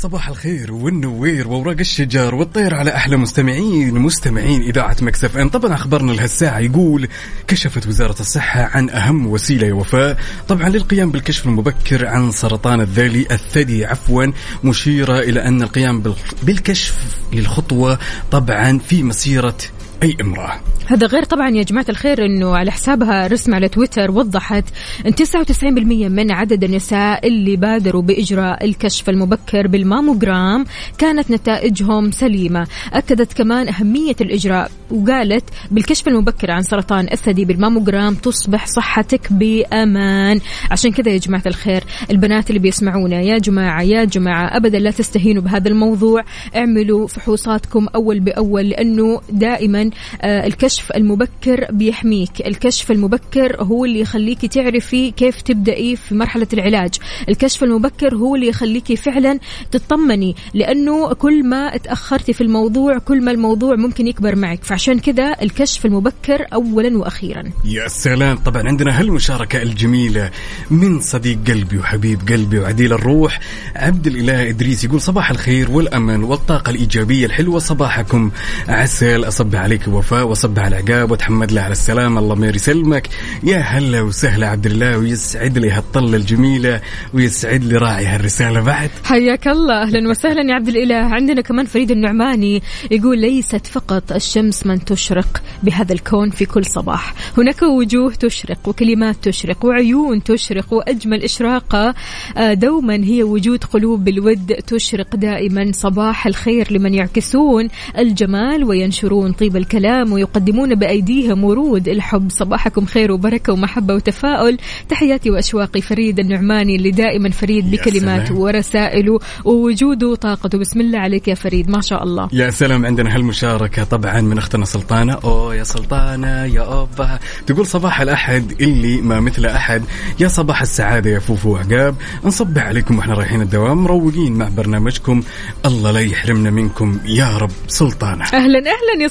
صباح الخير والنوير وأوراق الشجر والطير على أحلى مستمعين مستمعين إذاعة Mix FM. طبعا اخبارنا لهالساعه يقول كشفت وزارة الصحة عن أهم وسيلة يا وفاء طبعا للقيام بالكشف المبكر عن سرطان الذلي الثدي. عفوا مشيرة إلى أن القيام بال- بالكشف للخطوة طبعا في مسيرة أي امرأة. هذا غير طبعا يا جماعة الخير إنه على حسابها الرسمي على تويتر وضحت إن 99% من عدد النساء اللي بادروا بإجراء الكشف المبكر بالماموجرام كانت نتائجهم سليمة، أكدت كمان أهمية الإجراء وقالت بالكشف المبكر عن سرطان الثدي بالماموجرام تصبح صحتك بأمان، عشان كذا يا جماعة الخير البنات اللي بيسمعونا يا جماعة يا جماعة ابدا لا تستهينوا بهذا الموضوع، اعملوا فحوصاتكم أول بأول لأنه دائما آه، الكشف المبكر بيحميك. الكشف المبكر هو اللي يخليك تعرفي كيف تبدأي في مرحلة العلاج. الكشف المبكر هو اللي يخليك فعلا تطمني لأنه كل ما تأخرتي في الموضوع كل ما الموضوع ممكن يكبر معك. فعشان كذا الكشف المبكر أولا وأخيرا. يا سلام. طبعا عندنا هالمشاركة الجميلة من صديق قلبي وحبيب قلبي وعديل الروح عبد الإله إدريس يقول صباح الخير والأمل والطاقة الإيجابية الحلوة. صباحكم. عسل أصب عليك وفاء وأصب على عقاب وتحمد له على السلامة الله ما يسلمك يا هلا وسهلا عبد الله ويسعد لي هالطلة الجميلة ويسعد لي راعي هالرسالة بعد. حياك الله. أهلا وسهلا يا عبد الإله. عندنا كمان فريد النعماني يقول ليست فقط الشمس من تشرق بهذا الكون في كل صباح. هناك وجوه تشرق وكلمات تشرق وعيون تشرق وأجمل إشراقة. آه، دوما هي وجود قلوب بالود تشرق دائما. صباح الخير لمن يعكسون الجمال وينشرون طيب الكلام ويقدمون بأيديهم ورود الحب. صباحكم خير وبركة ومحبة وتفاؤل. تحياتي وأشواقي فريد النعماني اللي دائما فريد بكلماته. ورسائله ووجوده وطاقته بسم الله عليك يا فريد. ما شاء الله. يا سلام عندنا هالمشاركة طبعا من أختنا سلطانة. أوه يا سلطانة يا أوبا. تقول صباح الأحد اللي ما مثل أحد. يا صباح السعادة يا فوفو عقاب نصبح عليكم وإحنا رايحين الدوام. مروقين مع برنامجكم. الله لا يحرمنا منكم يا رب سلطانة. أهلا أهلا يا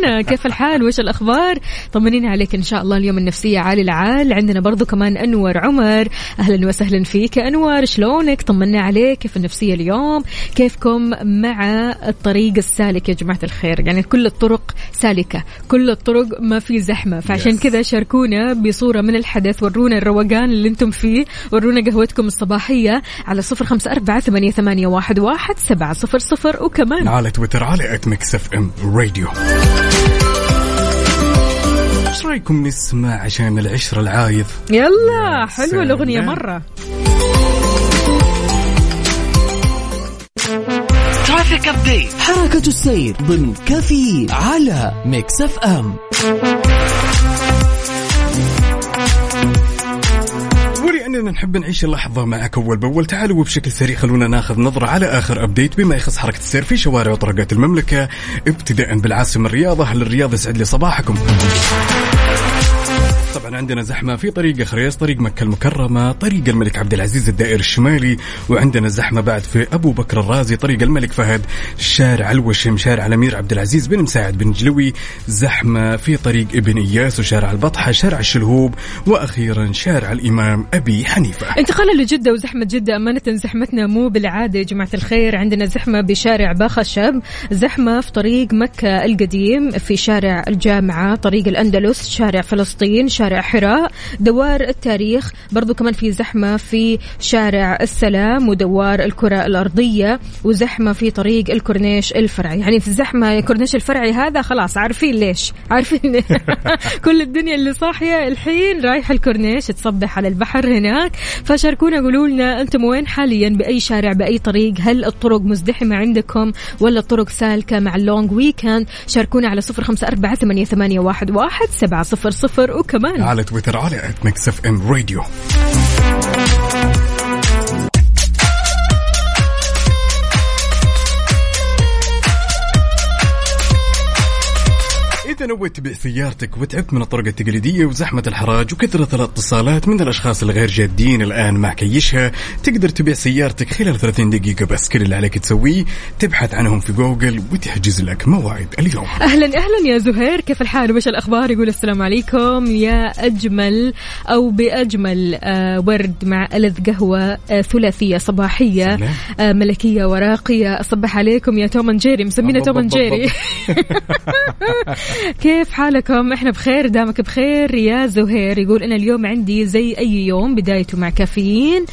سلطانه كيف الحال؟ وش الأخبار؟ طمنينا عليك إن شاء الله اليوم النفسية عالي العال. عندنا برضو كمان أنور عمر. أهلا وسهلا فيك يا أنور شلونك؟ طمنا عليك كيف النفسية اليوم؟ كيفكم مع الطريق السالك يا جماعة الخير؟ يعني كل الطرق سالكة كل الطرق ما في زحمة. فعشان Yes. كذا شاركونا بصورة من الحدث ورونا الروقان اللي أنتم فيه. ورونا قهوتكم الصباحية على صفر خمسة أربعة ثمانيه, ثمانية واحد, واحد سبعة صفر صفر. وكمان على تويتر على at Mix FM Radio إيش رأيكم نسمع عشان العشرة العايض؟ يلا حلوة الأغنية. مرة. traffic update حركة السير ضمن كفي على Mix FM. ولأننا نحب نعيش اللحظة معك أول بأول. تعالوا وبشكل سريع خلونا ناخذ نظرة على آخر أبديت. بما يخص حركة السير في شوارع وطرقات المملكة ابتداء بالعاصمة الرياض أهل الرياض يسعد لي صباحكم طبعا عندنا زحمة في طريق خريص طريق مكة المكرمة طريق الملك عبد العزيز الدائر الشمالي وعندنا زحمة بعد في أبو بكر الرازي طريق الملك فهد شارع الوشم شارع الأمير عبد العزيز بن مساعد بن جلوي زحمة في طريق ابن إياس وشارع البطحة شارع الشلهوب وأخيرا شارع الإمام أبي حنيفة. انتقالا لجدة وزحمة جدة أمانة زحمتنا مو بالعادة يا جماعة الخير. عندنا زحمة بشارع باخشب زحمة في طريق مكة القديم في شارع الجامعة طريق الأندلس شارع فلسطين شارع حراء دوار التاريخ برضو كمان في زحمة في شارع السلام ودوار الكرة الأرضية وزحمة في طريق الكورنيش الفرعي. يعني في الزحمة الكورنيش الفرعي هذا خلاص عارفين ليش. عارفين كل الدنيا اللي صاحية الحين رايحة الكورنيش تصبح على البحر هناك. فشاركونا قولوا لنا أنتم وين حاليا؟ بأي شارع بأي طريق؟ هل الطرق مزدحمة عندكم ولا الطرق سالكة مع ال long weekend شاركونا على صفر خمسة أربعة ثمانية واحد, واحد سبعة صفر صفر. وكمان على تويتر على at Mix FM Radio إذا نويت تبيع سيارتك وتعبت من الطرق التقليدية وزحمة الحراج وكثرة الاتصالات من الأشخاص الغير جادين الآن مع كيشها تقدر تبيع سيارتك خلال 30 دقيقة بس. كل اللي عليك تسويه تبحث عنهم في جوجل وتحجز لك موعد اليوم. أهلا أهلا يا زهير. كيف الحال؟ وش الأخبار؟ يقول السلام عليكم. يا أجمل أو بأجمل آه ورد مع ألذ قهوة آه ثلاثية صباحية سلام. آه ملكية وراقية. أصبح عليكم يا توم جيري. مسمينا توم أند جيري. كيف حالكم؟ إحنا بخير دامك بخير. يا زهير يقول أنا اليوم عندي زي أي يوم بدايته مع كافيين.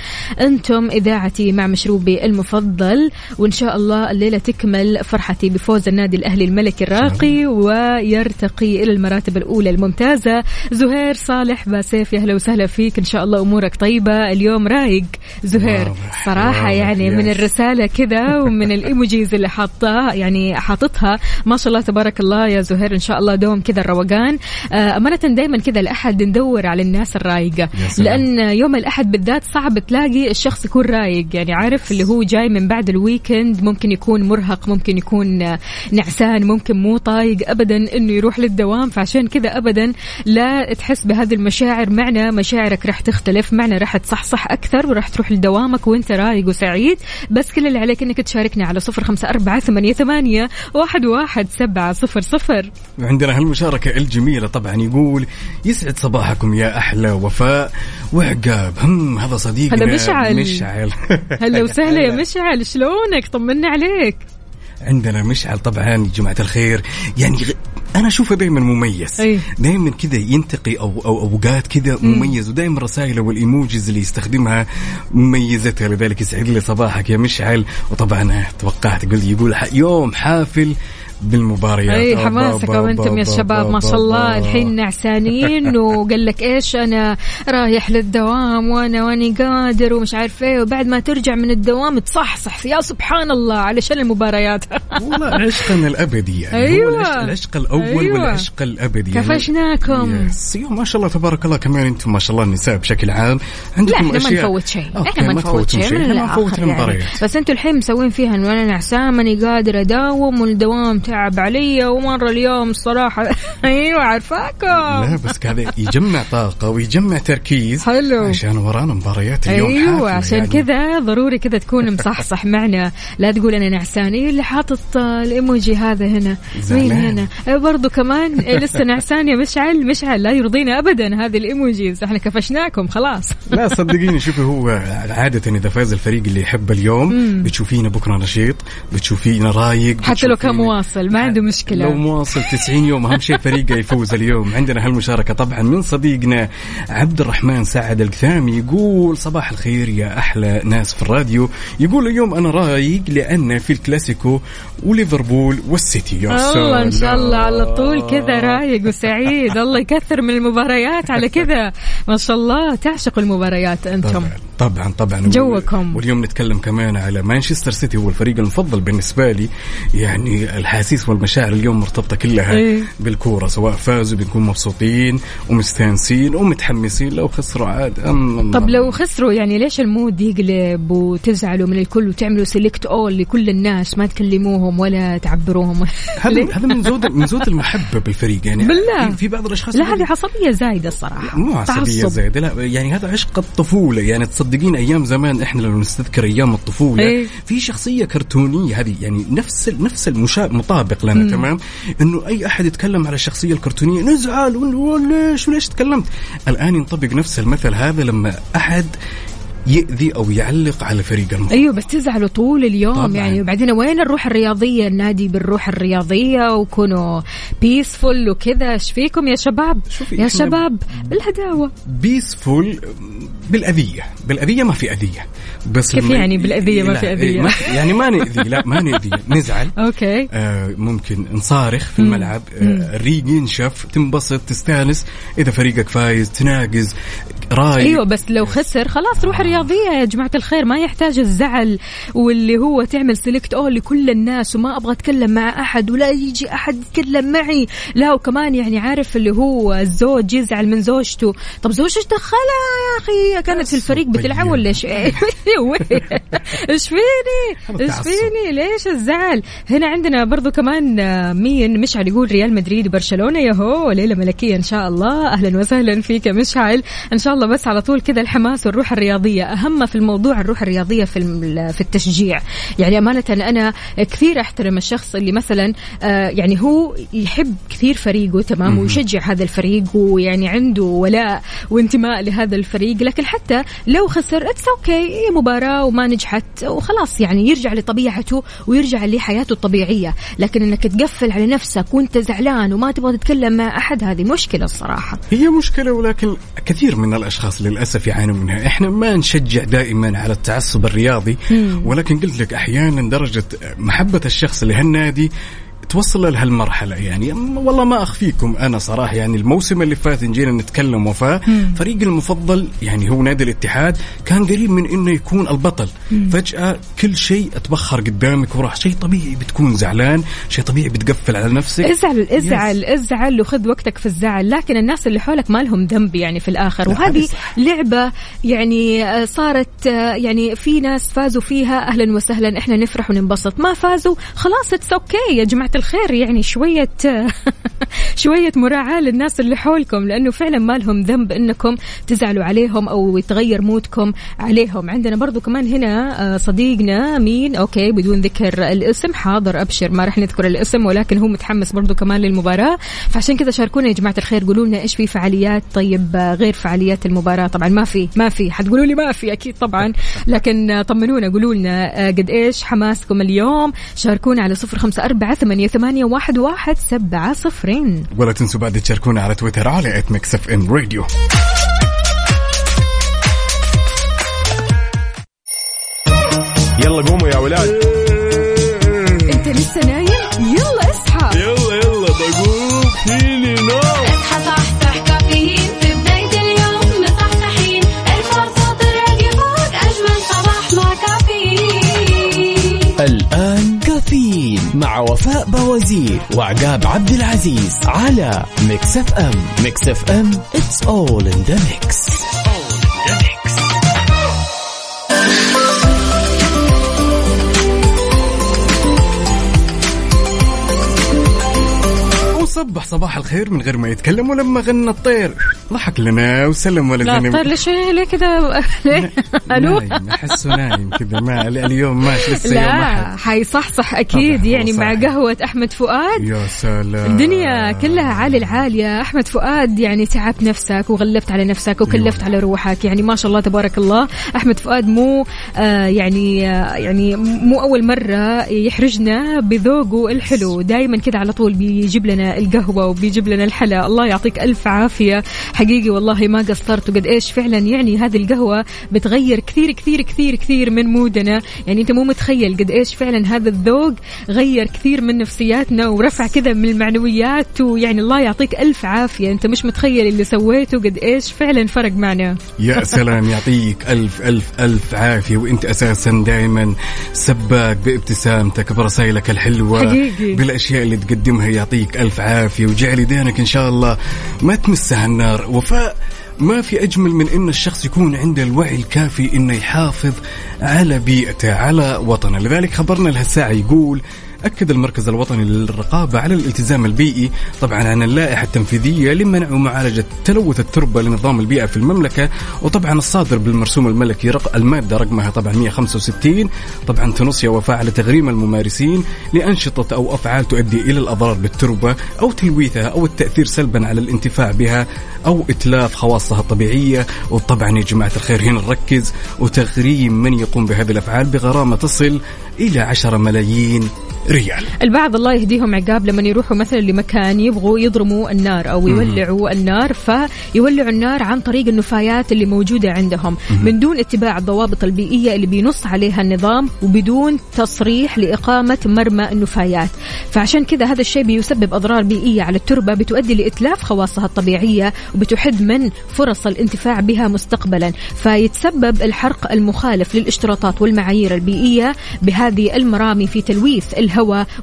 أنتم إذاعتي مع مشروبي المفضل وإن شاء الله الليلة تكمل فرحتي بفوز النادي الأهلي الملكي الراقي ويرتقي إلى المراتب الأولى الممتازة. زهير صالح باسيف يا أهلا وسهلا فيك. إن شاء الله أمورك طيبة. اليوم رايق. زهير صراحة يعني من. الرسالة كذا ومن الإيموجيز اللي حاطاه يعني حاططها. ما شاء الله تبارك الله يا زهير إن شاء الله دوم كذا الروقان. آه، أمانة دائما كذا الاحد ندور على الناس الرايقة. لأن يوم الأحد بالذات صعب تلاقي الشخص يكون رايق. يعني عارف اللي هو جاي من بعد الويكند ممكن يكون مرهق ممكن يكون نعسان ممكن مو طايق ابدا إنه يروح للدوام. فعشان كذا ابدا لا تحس بهذه المشاعر. معنا مشاعرك راح تختلف معنا راح تصحصح أكثر وراح تروح لدوامك وأنت رايق وسعيد. بس كل اللي عليك إنك تشاركنا على صفر خمسة أربعة ثمانية ثمانية واحد واحد سبعة صفر صفر. وعندنا هالمشاركة الجميلة. طبعا يقول يسعد صباحكم يا أحلى وفاء. وعقاب هم هذا صديقنا. هذا مشعل. مشعل. هلا وسهلا يا مشعل شلونك؟ طمنا عليك. عندنا مشعل طبعا يا جماعة الخير. يعني غ... أنا أشوفه دائما مميز. دائما كذا ينتقي أو, أو أوقات كذا مميز ودائما رسائله والإيموجيز اللي يستخدمها مميزتها. لذلك يسعد لي صباحك يا مشعل. وطبعا توقعت قلت يقول يوم حافل بالمباريات. إي حماسكم أوبا، أنتم يا أوبا، شباب ما شاء الله. الحين نعسانين وقال لك إيش أنا رايح للدوام وأنا واني قادر ومش عارف إيه وبعد ما ترجع من الدوام تصحصح يا سبحان الله علشان المباريات. والله عشقنا الأبدي يعني. أيوة. هو العشق, العشق الأول أيوة. والعشق الأبدي. يعني كفشناكم. يس يو ما شاء الله تبارك الله كمان أنتم ما شاء الله النساء بشكل عام لا عندكم إحنا ما نفوت شيء. إحنا ما نفوت شيء. إحنا ما نفوت يعني. المباريات. بس أنتوا الحين مسوين فيها انه أنا نعسان ماني قادر أداوم والدوام تعب علي ومرة اليوم الصراحه أيوه عارفاكم. لا بس هذا يجمع طاقة ويجمع تركيز حلو. عشان ورانا مباريات اليوم أيوه عشان يعني. كذا ضروري كذا تكون مصحصح معنا. لا تقول أنا نعسان إيه اللي حاطط الإيموجي هذا هنا. مين. هنا؟ برضو كمان. لسه نعسان يا مشعل مشعل لا يرضينا ابدا هذه الايموجيز إحنا كفشناكم خلاص. لا صدقيني شوفي هو عادة إذا فاز الفريق اللي يحب اليوم بتشوفينه بكرة نشيط بتشوفينه رايق حتى لو كان بتشوفينه- مواصل ما عنده مشكلة. لو مواصل 90 يوم أهم شيء فريقه يفوز اليوم. عندنا هالمشاركة طبعا من صديقنا عبد الرحمن سعد الكثامي يقول صباح الخير يا أحلى ناس في الراديو. يقول اليوم أنا رايق لأن في الكلاسيكو وليفربول والسيتي. يا الله إن شاء. الله على طول كذا رايق وسعيد. الله يكثر من المباريات على كذا. ما شاء الله تعشقوا المباريات أنتم. طبعا طبعا طبعا. جوكم. واليوم نتكلم كمان على مانشستر سيتي هو الفريق المفضل بالنسبة لي. يعني الحاسيس والمشاعر اليوم مرتبطة كلها إيه. بالكورة سواء فازوا بنكون مبسوطين ومستانسين ومتحمسين لو خسروا عاد أم طب لو خسروا يعني ليش ال mood يقلب وتزعلوا من الكل وتعملوا select all لكل الناس ما تكلموهم ولا تعبروهم هذا؟ هذا من زود من زود المحبة بالفريق يعني بالله. في, بعض الأشخاص لا هذه عصبية زايدة الصراحة مو عصبية تعصب. زايدة لا يعني هذا عشق الطفولة يعني تصدقين أيام زمان إحنا لو نستذكر أيام الطفولة إيه. في شخصية كرتونية هذه يعني نفس نفس المشا... مطابق لنا تمام؟ إنه أي أحد يتكلم على الشخصية الكرتونية نزعل ون- وليش وليش تكلمت؟ الآن ينطبق نفس المثل هذا لما أحد يأذي أو يعلق على فريق المفضل أيوه بس تزعلوا طول اليوم طبعاً. يعني. وبعدين وين الروح الرياضية؟ ننادي بالروح الرياضية وكونوا peaceful وكذا. إيش فيكم يا شباب؟ يا شباب بالهداوه peaceful بالأذية. بالأذية ما في أذية. بس كيف يعني بالأذية ما في إيه، أذية؟ ما- يعني ما نأذي لا ما نأذي. نزعل. okay. آه، ممكن نصارخ في الملعب. آه، الريق ينشف تنبسط تستانس. إذا فريقك فايز تناقز رايق إيوه بس لو خسر خلاص روح رياضيه يا جماعة الخير ما يحتاج الزعل واللي هو تعمل select all لكل الناس وما أبغى أتكلم مع أحد ولا يجي أحد يتكلم معي. لا وكمان يعني عارف اللي هو الزوج يزعل من زوجته. طب زوجته دخلها يا أخي كانت في الفريق بتلعب ولا إيش؟ إيش فيني؟ إيش. فيني؟ ليش الزعل؟ هنا عندنا برضو كمان آه، مين؟ مشعل يقول ريال مدريد وبرشلونة ياهو ليلة ملكية إن شاء الله. أهلا وسهلا فيك يا مشعل. إن شاء الله بس على طول كذا الحماس والروح الرياضية. أهم في الموضوع الروح الرياضية في في التشجيع. يعني أمانة أنا كثير أحترم الشخص اللي مثلا آه، يعني هو يحب كثير فريقه تمام ويشجع هذا الفريق ويعني عنده ولاء وانتماء لهذا الفريق. لكن حتى لو خسر it's okay هي مباراة وما نجحت وخلاص يعني يرجع لطبيعته ويرجع لحياته الطبيعية. لكن إنك تقفل على نفسك وأنت زعلان وما تبغى تتكلم مع أحد هذه مشكلة الصراحة. هي مشكلة ولكن كثير من الأشخاص للأسف يعانوا منها. إحنا ما نشجع دائما على التعصب الرياضي ولكن قلت لك أحيانا درجة محبة الشخص لهالنادي توصل لهالمرحلة يعني. والله ما أخفيكم أنا صراحة يعني الموسم اللي فات إن جينا نتكلم وفاة فريقي المفضل يعني هو نادي الاتحاد كان قريب من إنه يكون البطل. فجأة كل شيء أتبخر قدامك وراح. شيء طبيعي بتكون زعلان شيء طبيعي بتقفل على نفسك. ازعل ازعل ازعل وخذ وقتك في الزعل. لكن الناس اللي حولك ما لهم ذنب يعني في الآخر. لا، وهذه. لعبة يعني آه، صارت آه، يعني في ناس فازوا فيها. أهلا وسهلا إحنا نفرح وننبسط. ما فازوا خلاص it's okay يا جماعة الخير يعني شوية آه، شوية مراعاة للناس اللي حولكم لأنه فعلا ما لهم ذنب إنكم تزعلوا عليهم أو يتغير mood كم عليهم. عندنا برضو كمان هنا آه، صديقنا مين؟ okay بدون ذكر الاسم حاضر أبشر ما راح نذكر الاسم ولكن هو متحمس برضو كمان للمباراة. فعشان كذا شاركونا يا جماعة الخير قولوا لنا إيش في فعاليات طيب آه، غير فعاليات المباراة. طبعا ما في ما في. حتقولوا لي ما في أكيد طبعا لكن طمنونا قولوا لنا آه، قد إيش حماسكم اليوم. شاركونا على صفر خمسة أربعة ثمانية واحد, واحد سبعة صفرين. ولا تنسوا بعد تشاركونا على تويتر على @Mix FM Radio. يلا قوموا يا ولاد. انت لسه نايم؟ وفاء بوازير وعقاب عبد العزيز على Mix FM. Mix FM it's all in the mix. وصبح صباح الخير من غير ما يتكلم ولما غنى الطير. ضحك لنا وسلم ولا لا زنم. طير ليش ليه كذا ليه؟ ألو؟ احسه نايم كذا ما اليوم ماشي لسه يوم لا أحد. حيصحصح أكيد يعني مع. قهوة أحمد فؤاد. يا سلام. الدنيا كلها عالي العالية. أحمد فؤاد يعني تعبت نفسك وغلبت على نفسك وكلفت على روحك. يعني ما شاء الله تبارك الله. أحمد فؤاد مو آه يعني آه يعني مو أول مرة يحرجنا بذوقه الحلو. دائما كذا على طول بيجيب لنا القهوة وبيجيب لنا الحلا. الله يعطيك ألف عافية. حقيقي والله ما قصرت. وقد إيش فعلا يعني هذه القهوة بتغير كثير كثير كثير كثير من مودنا. يعني أنت مو متخيل قد إيش فعلا هذا الذوق غير كثير من نفسياتنا ورفع كذا من المعنويات. ويعني الله يعطيك ألف عافية. أنت مش متخيل اللي سويته قد إيش فعلا فرق معنا. يا سلام. يعطيك ألف ألف ألف عافية. وأنت أساسا دائما سباك بابتسامتك برسائلك الحلوة. حقيقي. بالأشياء اللي تقدمها يعطيك ألف عافية وجعل يدينك إن شاء الله ما تمسها النار. وفاء ما في أجمل من أن الشخص يكون عنده الوعي الكافي أنه يحافظ على بيئته على وطنه. لذلك خبرنا لهالساعة يقول أكد المركز الوطني للرقابة على الالتزام البيئي طبعا عن اللائحة التنفيذية لمنع ومعالجة تلوث التربة لنظام البيئة في المملكة وطبعا الصادر بالمرسوم الملكي رق المادة رقمها طبعا 165 طبعا تنص وفاء على تغريم الممارسين لأنشطة أو أفعال تؤدي إلى الأضرار بالتربة أو تلويثها أو التأثير سلبا على الانتفاع بها أو إتلاف خواصها الطبيعية. وطبعا يا جماعة الخير هنا نركز وتغريم من يقوم بهذه الأفعال بغرامة تصل إلى 10 ملايين ريال. البعض الله يهديهم عقاب لما يروحوا مثلا لمكان يبغوا يضرموا النار أو يولعوا النار فيولعوا النار عن طريق النفايات اللي موجودة عندهم. من دون اتباع الضوابط البيئية اللي بينص عليها النظام وبدون تصريح لإقامة مرمى النفايات. فعشان كذا هذا الشيء بيسبب أضرار بيئية على التربة بتؤدي لإتلاف خواصها الطبيعية وبتحد من فرص الانتفاع بها مستقبلا. فيتسبب الحرق المخالف للاشتراطات والمعايير البيئية بهذه المرامي في تلويث الهواء.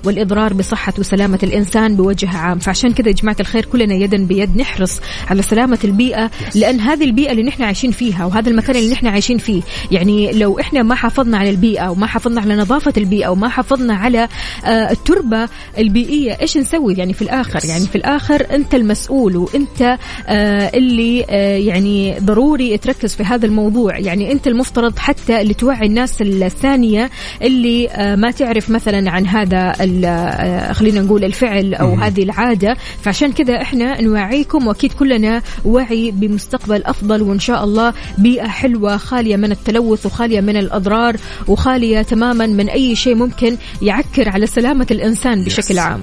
والإضرار بصحة وسلامة الإنسان بوجه عام. فعشان كذا يا جماعة الخير كلنا يدا بيد نحرص على سلامة البيئة لأن هذه البيئة اللي نحن عايشين فيها وهذا المكان اللي نحن عايشين فيه يعني لو إحنا ما حافظنا على البيئة وما حافظنا على نظافة البيئة وما حافظنا على آه، التربة البيئية إيش نسوي؟ يعني في الآخر يعني في الآخر أنت المسؤول وأنت آه، اللي آه، يعني ضروري تركز في هذا الموضوع. يعني أنت المفترض حتى اللي توعي الناس الثانية اللي ما تعرف مثلا عن هذا ال- آه، خلينا نقول الفعل أو هذه العادة. فعشان كذا إحنا نوعيكم وأكيد كلنا وعي بمستقبل أفضل وإن شاء الله بيئة حلوة خالية من التلوث وخالية من الأضرار وخالية تماما من أي شيء ممكن يعكر على سلامة الإنسان بشكل عام.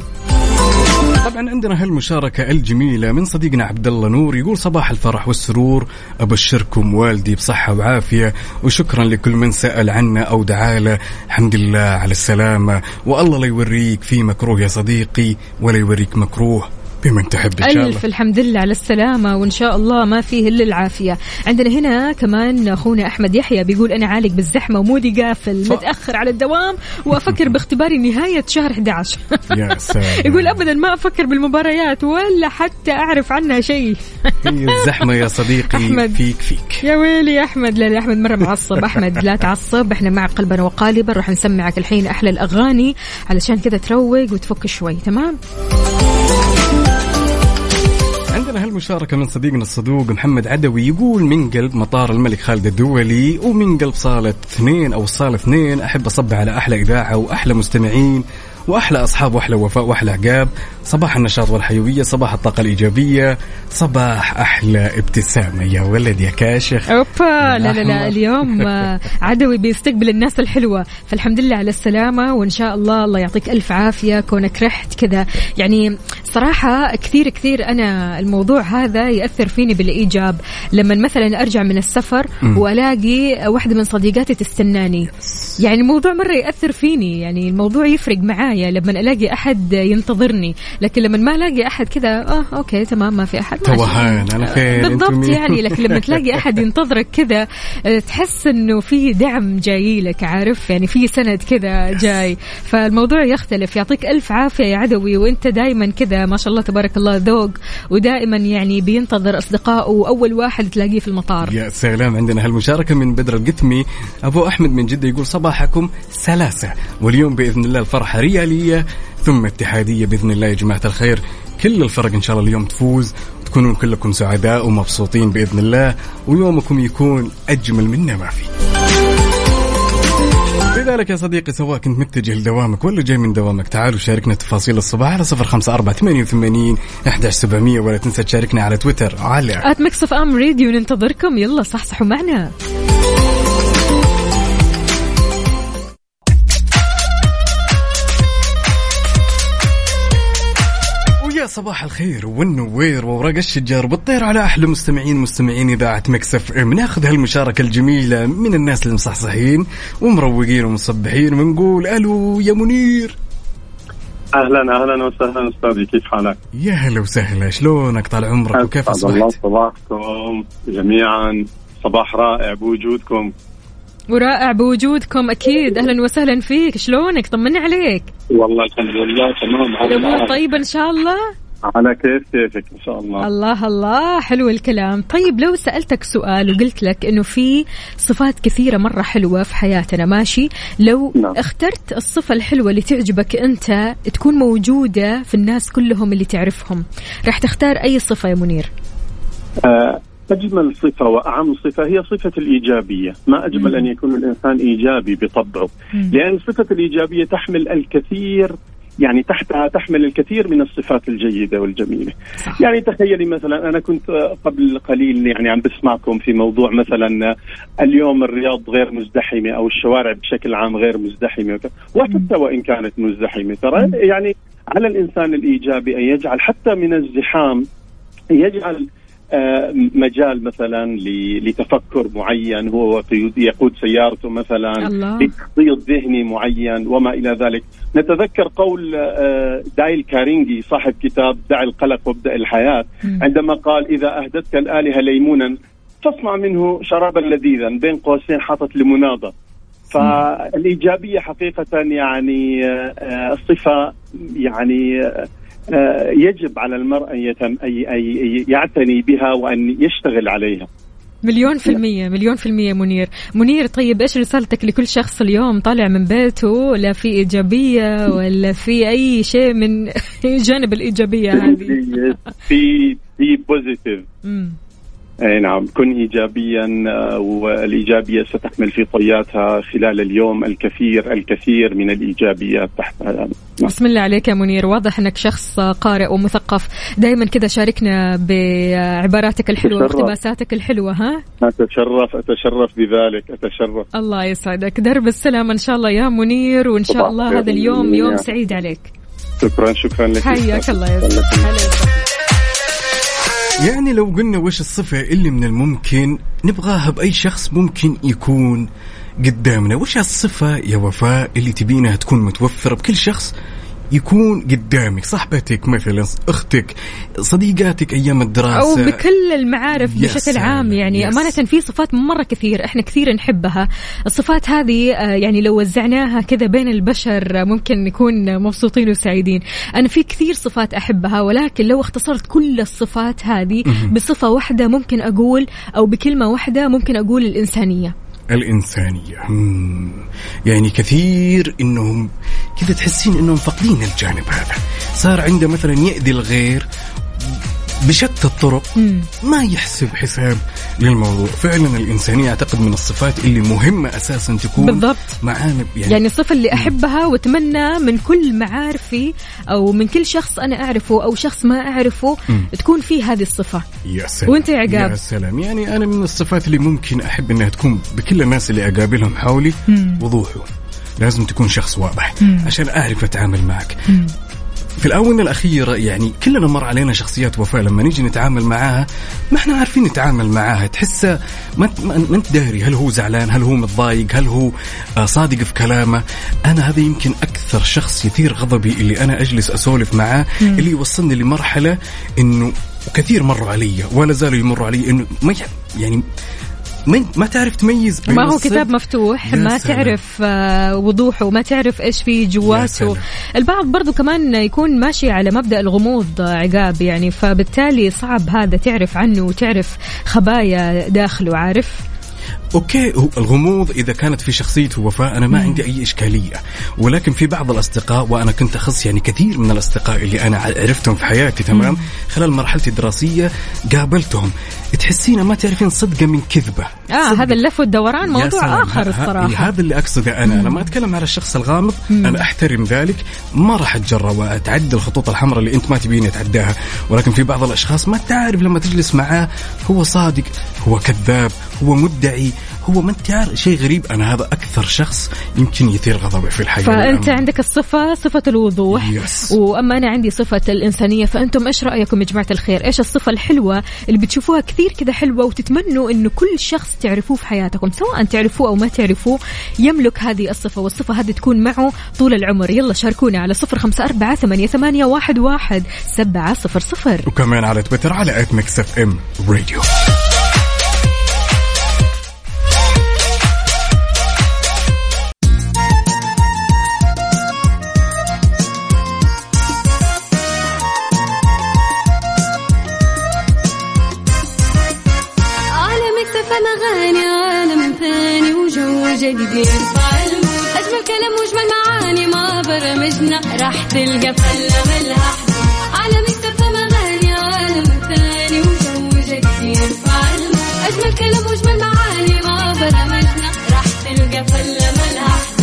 طبعا عندنا هالمشاركة الجميلة من صديقنا عبد الله نور يقول صباح الفرح والسرور أبشركم والدي بصحة وعافية وشكرا لكل من سأل عنا أو دعاله الحمد لله على السلامة والله لا يوريك في مكروه يا صديقي ولا يوريك مكروه. بمن تحب إن شاء الله. ألف الحمد لله على السلامة وإن شاء الله ما فيه إلا العافية. عندنا هنا كمان أخونا أحمد يحيى بيقول أنا عالق بالزحمة ومودي قافل ف- متأخر على الدوام وأفكر باختباري نهاية شهر 11 يا سلام. يقول أبدا ما أفكر بالمباريات ولا حتى أعرف عنها شيء. هي الزحمة يا صديقي أحمد. فيك فيك. يا ويلي يا أحمد. لا لا أحمد مرة معصب. أحمد لا تعصب. إحنا مع قلبا وقالبا. راح نسمعك الحين أحلى الأغاني علشان كذا تروق وتفك شوي. تمام؟ عندنا هالمشاركة من صديقنا الصدوق محمد عدوي يقول من قلب مطار الملك خالد الدولي ومن قلب صالة اثنين أو الصالة اثنين أحب أصب على أحلى إذاعة وأحلى مستمعين وأحلى أصحاب وأحلى وفاء وأحلى عقاب. صباح النشاط والحيوية صباح الطاقة الإيجابية صباح أحلى ابتسامة. يا ولد يا كاشخ. أوبا لا لا لا. اليوم عدوي بيستقبل الناس الحلوة. فالحمد لله على السلامة وإن شاء الله الله يعطيك ألف عافية كونك رحت كذا. يعني صراحة كثير كثير أنا الموضوع هذا يأثر فيني بالإيجاب. لما مثلا أرجع من السفر وألاقي واحدة من صديقاتي تستناني. يعني الموضوع مرة يأثر فيني. يعني الموضوع يفرق معايا لما ألاقي أحد ينتظرني. لكن لما ما ألاقي أحد كذا آه أوكي تمام ما في أحد. توهان فين أنتم بالضبط؟ يعني. لكن لما تلاقي أحد ينتظرك كذا آه، تحس إنه في دعم جاي لك عارف؟ يعني في سند كذا جاي. فالموضوع يختلف يعطيك ألف عافية يا عدوي وأنت دائما كذا ما شاء الله تبارك الله ذوق. ودائما يعني بينتظر اصدقائه وأول واحد تلاقيه في المطار. يا سلام عندنا هالمشاركة من بدر القتمي. أبو أحمد من جدة يقول صباحكم سلاسة. واليوم بإذن الله الفرحة ريالية ثم اتحادية بإذن الله يا جماعة الخير. كل الفرق إن شاء الله اليوم تفوز تكونون كلكم سعداء ومبسوطين بإذن الله ويومكم يكون أجمل منا ما في لذلك يا صديقي سواء كنت متجه لدوامك ولا جاي من دوامك تعالوا شاركنا تفاصيل الصباح على صفر خمسة أربعة ثمانية وثمانين أحداش سبعمية ولا تنسى تشاركنا على تويتر على at Mix FM Radio ننتظركم. يلا صحصحوا معنا. صباح الخير والنوير وورق الشجار بالطير على أحلى مستمعين مستمعين إذاعة Mix FM ناخذ هالمشاركة الجميلة من الناس المصحصحين ومروقين ومصبحين ونقول ألو يا منير أهلا أهلا وسهلا أستاذي كيف حالك؟ يا هلا وسهلا شلونك طال عمرك وكيف أسعد الله أصبحت؟ صباحكم جميعا صباح رائع بوجودكم ورائع بوجودكم أكيد. أهلا وسهلا فيك. شلونك؟ طمني عليك. والله الحمد لله تمام. على الأمور. طيبة إن شاء الله؟ على كيف كيفك؟ إن شاء الله. الله الله. حلو الكلام. طيب لو سألتك سؤال وقلت لك إنه في صفات كثيرة مرة حلوة في حياتنا ماشي؟ لو نعم. اخترت الصفة الحلوة اللي تعجبك أنت تكون موجودة في الناس كلهم اللي تعرفهم راح تختار أي صفة يا منير؟ آه، أجمل صفة وأعم صفة هي صفة الإيجابية، ما أجمل مم. أن يكون الإنسان إيجابي بطبعه، مم. لأن الصفة الإيجابية تحمل الكثير يعني تحتها تحمل الكثير من الصفات الجيدة والجميلة. صح. يعني تخيلي مثلا أنا كنت قبل قليل يعني عم بسمعكم في موضوع مثلا اليوم الرياض غير مزدحمة أو الشوارع بشكل عام غير مزدحمة وحتى وان كانت مزدحمة ترى يعني على الإنسان الإيجابي أن يجعل حتى من الزحام يجعل مجال مثلا لتفكر معين هو يقود سيارته مثلا. لتخطيط ذهني معين وما إلى ذلك نتذكر قول آه، دايل كارينجي صاحب كتاب دع القلق وابدأ الحياة. عندما قال إذا اهدتك الآلهة ليمونا فاصنع منه شرابا لذيذا بين قوسين حاطط لمناضه فالإيجابية حقيقة يعني آه، آه، صفة يعني آه، آه، يجب على المرء أي أي يعتني بها وأن يشتغل عليها. مليون في المية مليون في المية منير منير طيب إيش رسالتك لكل شخص اليوم طالع من بيته لا في إيجابية ولا في أي شيء من جانب الإيجابية هذه في في بوزيتيف. اي نعم. كن ايجابيا آه، والإيجابية ستحمل في طياتها خلال اليوم الكثير الكثير من الإيجابيات. تحتها بسم الله عليك يا منير. واضح إنك شخص قارئ ومثقف. دائما كذا شاركنا بعباراتك الحلوة. واقتباساتك الحلوة ها؟ أتشرف أتشرف بذلك. أتشرف. الله يسعدك. درب السلامة إن شاء الله يا منير وإن شاء الله هذا اليوم. يوم سعيد عليك. شكرا شكرا لك. حياك الله يا. يعني لو قلنا وش الصفة اللي من الممكن نبغاها بأي شخص ممكن يكون قدامنا؟ وش الصفة يا وفاء اللي تبينها تكون متوفرة بكل شخص يكون قدامك صاحبتك مثلا أختك صديقاتك أيام أو الدراسه بكل المعارف بشكل عام يعني يا أمانة. في صفات مرة كثير إحنا كثير نحبها. الصفات هذه آه، يعني لو وزعناها كذا بين البشر آه، ممكن نكون مبسوطين وسعيدين. أنا في كثير صفات أحبها ولكن لو اختصرت كل الصفات هذه بصفة واحدة ممكن أقول أو بكلمة واحدة ممكن أقول الإنسانية. الإنسانية. يعني كثير إنهم كذا تحسين إنهم فاقدين الجانب هذا صار عنده مثلا يأذي الغير بشتى الطرق. ما يحسب حساب للموضوع فعلا الإنسانية أعتقد من الصفات اللي مهمة أساسا تكون بالضبط. معانا يعني, يعني الصفة اللي أحبها وأتمنى من كل معارفي أو من كل شخص أنا أعرفه أو شخص ما أعرفه مم. تكون فيه هذه الصفة يا سلام وأنت يا عقاب؟ يا سلام يعني أنا من الصفات اللي ممكن أحب إنها تكون بكل الناس اللي أقابلهم حولي. وضوحه لازم تكون شخص واضح مم. عشان أعرف أتعامل معك مم. في الآونة الأخيرة يعني كلنا مر علينا شخصيات وفاة لما نيجي نتعامل معاها ما إحنا عارفين نتعامل معاها. تحسه ما انت ما ما أنت داري. هل هو زعلان؟ هل هو متضايق؟ هل هو آه، صادق في كلامه؟ أنا هذا يمكن أكثر شخص يثير غضبي اللي أنا أجلس أسولف معاه اللي يوصلني لمرحلة إنه وكثير مروا علي ولا زالوا يمروا علي إنه ما يعني ما ما تعرف تميز ما هو كتاب مفتوح ما. تعرف آه، وضوحه ما تعرف إيش في جواته. البعض برضو كمان يكون ماشي على مبدأ الغموض آه، عقاب يعني فبالتالي صعب هذا تعرف عنه وتعرف خبايا داخله عارف أوكي هو الغموض إذا كانت في شخصيته وفاء أنا ما عندي أي إشكالية. ولكن في بعض الأصدقاء وأنا كنت أخص يعني كثير من الأصدقاء اللي أنا عرفتهم في حياتي تمام؟ خلال مرحلتي الدراسية قابلتهم. تحسينا ما تعرفين صدقة من كذبة. آه صدق. هذا اللف والدوران موضوع. آخر الصراحة. هذا اللي أقصده أنا. أنا ما أتكلم على الشخص الغامض أنا أحترم ذلك. ما راح أتجرأ واتعدى الخطوط الحمراء اللي أنت ما تبيني أتعداها. ولكن في بعض الأشخاص ما تعرف لما تجلس معاه هو صادق هو كذاب هو مدعي هو ما انت عارف شيء غريب أنا هذا أكثر شخص يمكن يثير غضبي في الحياة. فأنت للأمانة. عندك الصفة صفة الوضوح. يس. وأما أنا عندي صفة الإنسانية فأنتم إيش رأيكم يا جماعة الخير؟ إيش الصفة الحلوة اللي بتشوفوها كثير كذا حلوة وتتمنوا إنه كل شخص تعرفوه في حياتكم سواء تعرفوه أو ما تعرفوه يملك هذه الصفة والصفة هذه تكون معه طول العمر. يلا شاركونا على صفر خمسة أربعة ثمانية, ثمانية واحد, واحد سبعة صفر صفر. وكمان على تويتر على at Mix FM Radio. وجو جديد يرفع المود أجمل كلام وأجمل معاني ما برمجنا. راح تلقى فلة ملها حدود. عالم اكتفى اغاني عالم ثاني وجو جديد أجمل كلام وأجمل معاني ما برمجنا. راح تلقى فلة ملها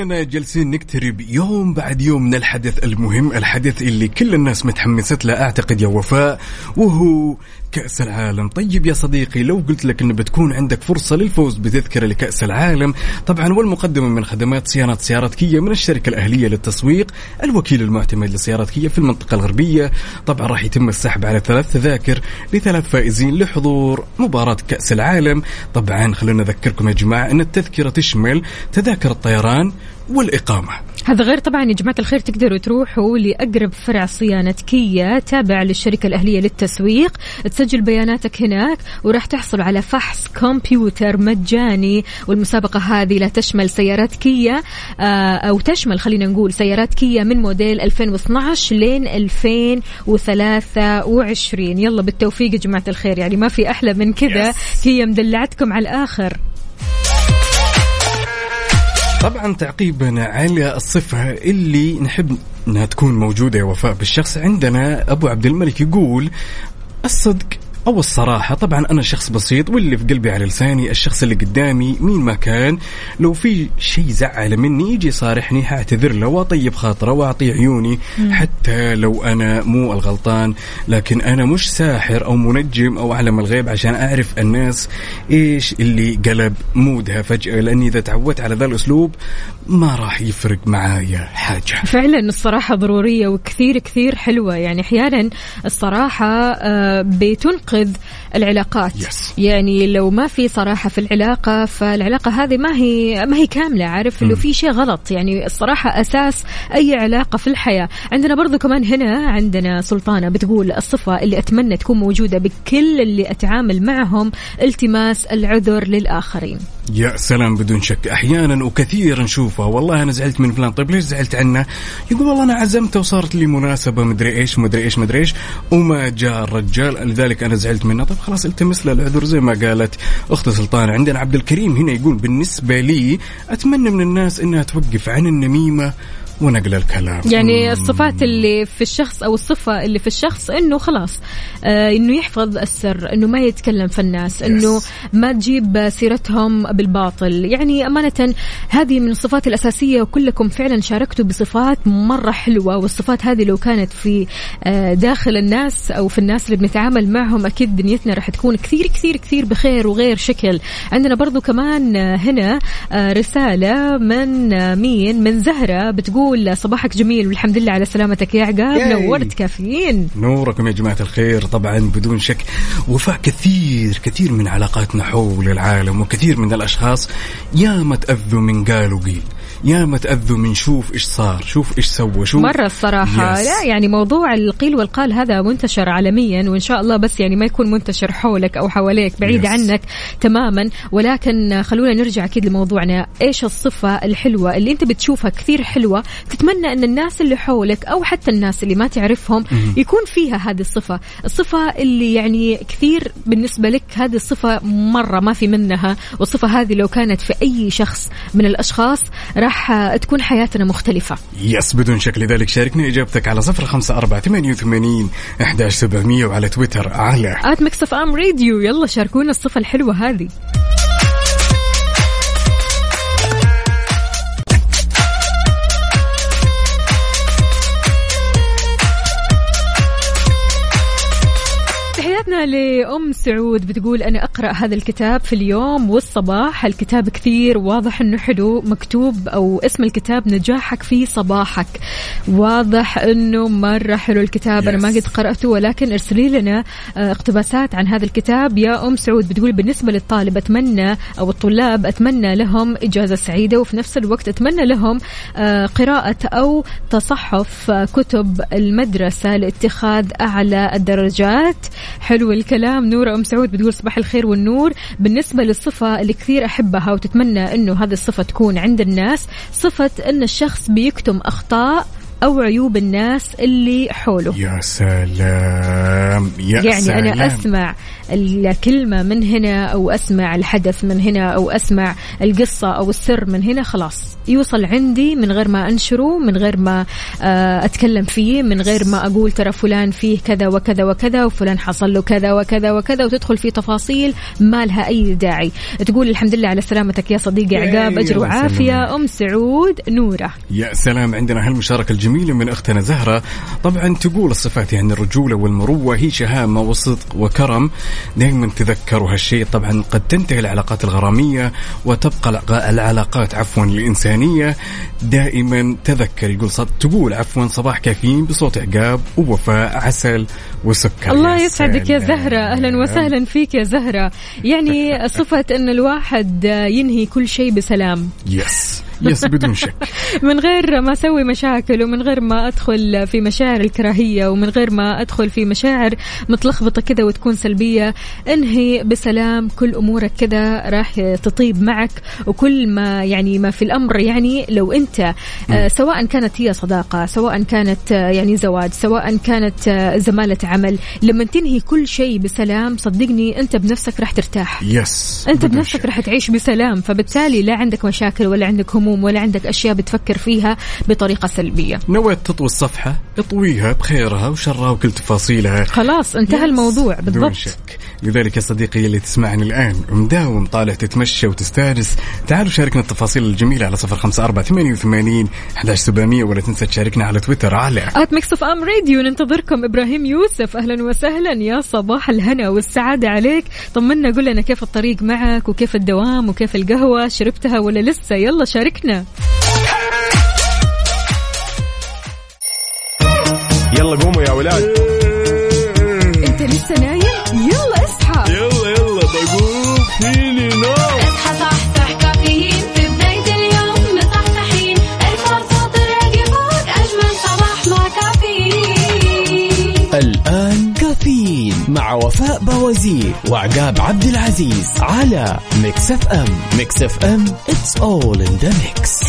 ولأننا جالسين نقترب يوم بعد يوم من الحدث المهم الحدث اللي كل الناس متحمست له أعتقد يا وفاء وهو كأس العالم. طيب يا صديقي لو قلت لك أنه بتكون عندك فرصة للفوز بتذكرة لكأس العالم طبعا والمقدمة من خدمات صيانة سيارات كيا من الشركة الأهلية للتسويق الوكيل المعتمد لسيارات كيا في المنطقة الغربية. طبعا راح يتم السحب على ثلاث تذاكر لثلاث فائزين لحضور مباراة كأس العالم. طبعا خلونا نذكركم يا جماعة أن التذكرة تشمل تذاكر الطيران والإقامة. هذا غير طبعا يا جماعة الخير تقدروا تروحوا لأقرب فرع صيانة كيا تابع للشركة الأهلية للتسويق. تسجل بياناتك هناك وراح تحصل على فحص كمبيوتر مجاني والمسابقة هذه لا تشمل سيارات كيا آه، أو تشمل خلينا نقول سيارات كيا من موديل 2012 لين 2023 يلا بالتوفيق يا جماعة الخير يعني ما في أحلى من كذا. كيا مدلعتكم على الآخر. طبعا تعقيبا على الصفة اللي نحب إنها تكون موجودة يا وفاء بالشخص عندنا أبو عبد الملك يقول الصدق أو الصراحة طبعا أنا شخص بسيط واللي في قلبي على لساني الشخص اللي قدامي مين ما كان لو في شيء زعل مني يجي يصارحني حأعتذر له وأطيب خاطره واعطيه عيوني حتى لو أنا مو الغلطان. لكن أنا مش ساحر أو منجم أو أعلم الغيب عشان أعرف الناس إيش اللي قلب مودها فجأة لأني إذا تعودت على ذا الأسلوب ما راح يفرق معايا حاجة. فعلا الصراحة ضرورية وكثير كثير حلوة. يعني أحيانا الصراحة آه، بتنقذ العلاقات. Yes. يعني لو ما في صراحة في العلاقة فالعلاقة هذه ما هي ما هي كاملة عارف؟ لو في شيء غلط يعني الصراحة أساس أي علاقة في الحياة. عندنا برضو كمان هنا عندنا سلطانة بتقول الصفة اللي أتمنى تكون موجودة بكل اللي أتعامل معهم التماس العذر للآخرين. يا سلام بدون شك. أحيانا وكثيرا نشوفها. والله أنا زعلت من فلان. طيب ليش زعلت عنه؟ يقول والله أنا عزمته وصارت لي مناسبة مدري إيش مدري إيش مدري إيش. وما جاء الرجال لذلك أنا زعلت منه. طيب خلاص التمس له العذر زي ما قالت أخت سلطان. عندنا عبد الكريم هنا يقول بالنسبة لي أتمنى من الناس إنها توقف عن النميمة ونقل الكلام. يعني. الصفات اللي في الشخص أو الصفة اللي في الشخص إنه خلاص آه إنه يحفظ السر إنه ما يتكلم في الناس إنه ما تجيب سيرتهم بالباطل. يعني أمانة هذه من الصفات الأساسية وكلكم فعلا شاركتوا بصفات مرة حلوة والصفات هذه لو كانت في آه داخل الناس أو في الناس اللي بنتعامل معهم أكيد دنيتنا راح تكون كثير كثير كثير بخير وغير شكل. عندنا برضو كمان هنا آه، رسالة من آه، مين؟ من زهرة بتقول صباحك جميل والحمد لله على سلامتك يا عقاب. نورت كافيين نوركم يا جماعة الخير طبعا بدون شك وفاء كثير كثير من علاقاتنا حول العالم وكثير من الأشخاص يا ما تأذوا من قال وقيل يا ما تأذوا من شوف إيش صار شوف إيش سوى شوف. مرة الصراحة. يس. لا يعني موضوع القيل والقال هذا منتشر عالميا وإن شاء الله بس يعني ما يكون منتشر حولك أو حواليك بعيد يس. عنك تماما. ولكن خلونا نرجع أكيد لموضوعنا. إيش الصفة الحلوة اللي أنت بتشوفها كثير حلوة تتمنى أن الناس اللي حولك أو حتى الناس اللي ما تعرفهم يكون فيها هذه الصفة. الصفة اللي يعني كثير بالنسبة لك هذه الصفة مرة ما في منها والصفة هذه لو كانت في أي شخص من الأشخاص راح تكون حياتنا مختلفة. يس بدون شك. لذلك شاركنا إجابتك على صفر خمسة أربعة ثمانية وثمانين أحداش سبعمية وعلى تويتر على at Mix FM Radio يلا شاركونا الصفة الحلوة هذه. لأم سعود بتقول أنا أقرأ هذا الكتاب في اليوم والصباح. الكتاب كثير واضح أنه حلو مكتوب أو اسم الكتاب نجاحك في صباحك. واضح أنه مرة حلو الكتاب. أنا ما Yes. قد قرأته ولكن ارسلي لنا آه، اقتباسات عن هذا الكتاب. يا أم سعود بتقول بالنسبة للطالب أتمنى أو الطلاب أتمنى لهم إجازة سعيدة وفي نفس الوقت أتمنى لهم آه، قراءة أو تصحف آه، كتب المدرسة لاتخاذ أعلى الدرجات. حلو الكلام نورة أم سعود بتقول صباح الخير والنور. بالنسبة للصفة اللي كثير أحبها وتتمنى أنه هذه الصفة تكون عند الناس صفة أن الشخص بيكتم أخطاء أو عيوب الناس اللي حوله. يا سلام يا يعني سلام. أنا أسمع الكلمة من هنا أو أسمع الحدث من هنا أو أسمع القصة أو السر من هنا خلاص. يوصل عندي من غير ما أنشره من غير ما آه، أتكلم فيه من غير ما أقول ترى فلان فيه كذا وكذا وكذا وفلان حصل له كذا وكذا وكذا وتدخل في تفاصيل ما لها أي داعي. تقول الحمد لله على سلامتك يا صديقي عقاب أجر. وعافية. أم سعود نورة. يا سلام عندنا هالمشاركة الجميلة من أختنا زهرة. طبعا تقول الصفات يعني الرجولة والمروة هي شهامة وصدق وكرم. دائما تذكروا هالشيء. طبعا قد تنتهي العلاقات الغرامية وتبقى الع- العلاقات عفوا الإنسانية. دائما تذكر يقول صد تقول عفوا صباح كافيين بصوت عقاب ووفاء عسل وسكر. الله يسعدك يا. زهرة. أهلا وسهلا فيك يا زهرة. يعني صفة أن الواحد ينهي كل شيء بسلام. يس يس بدون شك. من غير ما أسوي مشاكل ومن غير ما أدخل في مشاعر الكراهية ومن غير ما أدخل في مشاعر متلخبطة كذا وتكون سلبية انهي بسلام كل أمورك كذا راح تطيب معك. وكل ما يعني ما في الأمر يعني لو أنت آه، سواء كانت هي صداقة سواء كانت آه، يعني زواج سواء كانت آه، زمالة عمل لما تنهي كل شيء بسلام صدقني أنت بنفسك راح ترتاح. yes أنت بنفسك. راح تعيش بسلام فبالتالي لا عندك مشاكل ولا عندك هموم. ولا عندك أشياء بتفكر فيها بطريقة سلبية. نويت تطوي الصفحة اطويها بخيرها وشرها وكل تفاصيلها. خلاص انتهى yes. الموضوع بالضبط. شك لذلك يا صديقي اللي تسمعني الآن مداوم طالع تتمشى وتستانس. تعالوا شاركنا التفاصيل الجميلة على صفر خمسة أربعة ثمانية وثمانين سبعمية ولا تنسى تشاركنا على تويتر على at Mix FM Radio. ننتظركم. إبراهيم يوسف أهلا وسهلا. يا صباح الهنا والسعادة عليك. طمنا قول لنا كيف الطريق معك وكيف الدوام وكيف القهوة؟ شربتها ولا لسه؟ يلا شاركنا. يلا قوموا يا ولاد. إنت لسه نايم؟ يلا اصحى. يلا يلا بقوم. فيني مع وفاء بوازير وعقاب عبد العزيز على Mix FM. Mix FM it's all in the mix.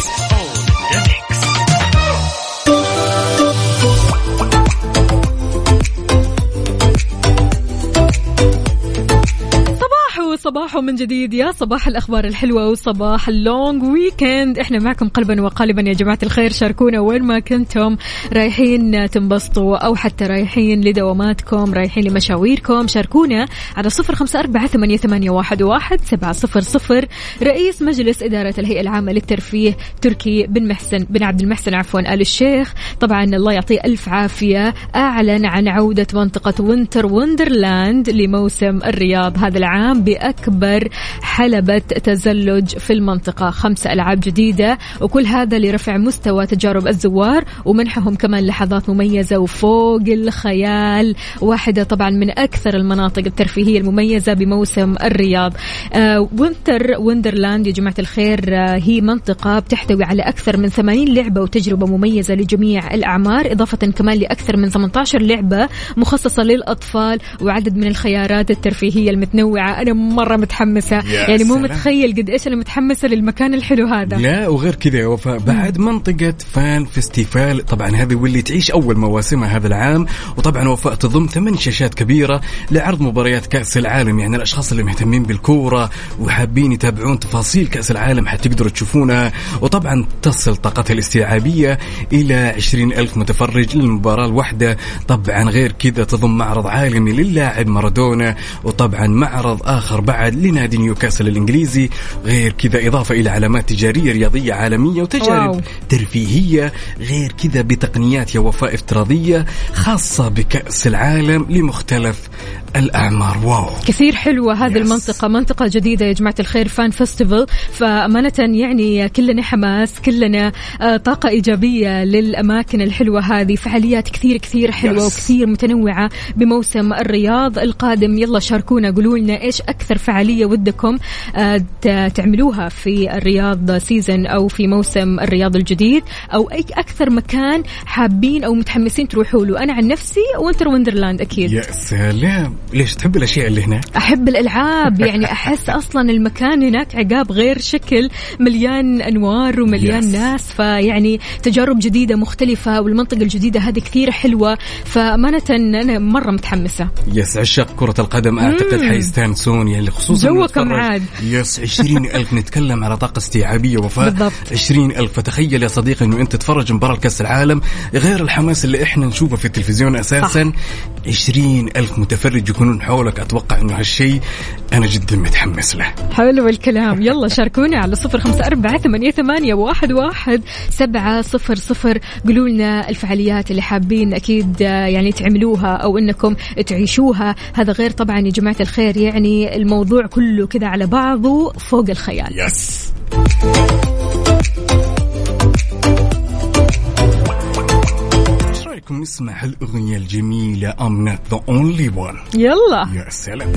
وصباح من جديد. يا صباح الأخبار الحلوة وصباح ال long weekend إحنا معكم قلبا وقالبا. يا جماعة الخير شاركونا وين ما كنتم. رايحين تنبسطوا أو حتى رايحين لدواماتكم رايحين لمشاويركم. شاركونا على صفر خمسة أربعة ثمانية, ثمانية واحد, واحد سبعة صفر صفر. رئيس مجلس إدارة الهيئة العامة للترفيه تركي بن محسن بن عبد المحسن عفوا آل الشيخ. طبعا الله يعطيه ألف عافية. أعلن عن عودة منطقة وينتر وندرلاند لموسم الرياض هذا العام بأكبر حلبة تزلج في المنطقة. خمس ألعاب جديدة وكل هذا لرفع مستوى تجارب الزوار ومنحهم كمان لحظات مميزة وفوق الخيال. واحدة طبعا من أكثر المناطق الترفيهية المميزة بموسم الرياض. آه Winter Wonderland يا جماعة الخير آه هي منطقة بتحتوي على أكثر من 80 لعبة وتجربة مميزة لجميع الأعمار إضافة كمان لأكثر من 18 لعبة مخصصة للأطفال وعدد من الخيارات الترفيهية المتنوعة. أنا مرة متحمسة. يعني مو سلام. متخيل قد إيش أنا متحمسة للمكان الحلو هذا. لا وغير كذا يا وفاء بعد منطقة Fan Festival طبعا هذه واللي تعيش أول مواسمها هذا العام وطبعا وفاء تضم ثمان شاشات كبيرة لعرض مباريات كأس العالم يعني الأشخاص اللي مهتمين بالكورة وحابين يتابعون تفاصيل كأس العالم حتقدروا تشوفونها وطبعا تصل طاقتها الاستيعابية إلى 20 ألف متفرج للمباراة الواحدة. طبعا غير كذا تضم معرض عالمي للاعب مارادونا وطبعا معرض آخر بعد لنادي نيوكاسل الإنجليزي غير كذا إضافة إلى علامات تجارية رياضية عالمية وتجارب واو. ترفيهية غير كذا بتقنيات يا وفاء افتراضية خاصة بكأس العالم لمختلف الأعمار. واو. كثير حلوة هذه Yes. المنطقة منطقة جديدة يا جماعة الخير Fan Festival فأمانة يعني كلنا حماس كلنا آه، طاقة إيجابية للأماكن الحلوة هذه. فعاليات كثير كثير حلوة Yes. وكثير متنوعة بموسم الرياض القادم. يلا شاركونا قولوا لنا إيش أكثر فعالية ودكم آه، تعملوها في الرياض season أو في موسم الرياض الجديد أو أي أكثر مكان حابين أو متحمسين تروحوا له. أنا عن نفسي Winter Wonderland أكيد. يا سلام. ليش تحب الأشياء اللي هناك؟ أحب الألعاب. يعني أحس أصلا المكان هناك عقاب غير شكل مليان أنوار ومليان Yes. ناس فيعني تجارب جديدة مختلفة والمنطقة الجديدة هذه كثير حلوة فأمانة أنا مرة متحمسة. يس عشاق كرة القدم. أعتقد حيستانسون يعني خصوصا جوكم عاد. يس عشرين ألف نتكلم على طاقة استيعابية وفاء. بالضبط. عشرين ألف. فتخيل يا صديقي أنه أنت تتفرج مباراة كأس العالم غير الحماس اللي إحنا نشوفه في التلفزيون عشرين ألف متفرج يكونون حولك أتوقع أنه هالشيء أنا جدا متحمس له. حلو الكلام. يلا شاركونا على صفر خمسة أربعة ثمانية, ثمانية واحد, واحد سبعة صفر صفر. قولوا لنا الفعاليات اللي حابين أكيد آه، يعني تعملوها أو أنكم تعيشوها. هذا غير طبعا يا جماعة الخير يعني الموضوع كله كذا على بعضه فوق الخيال. يس رايكم نسمع هالاغنيه الجميلة I'm not the only one. يلا. يا سلام.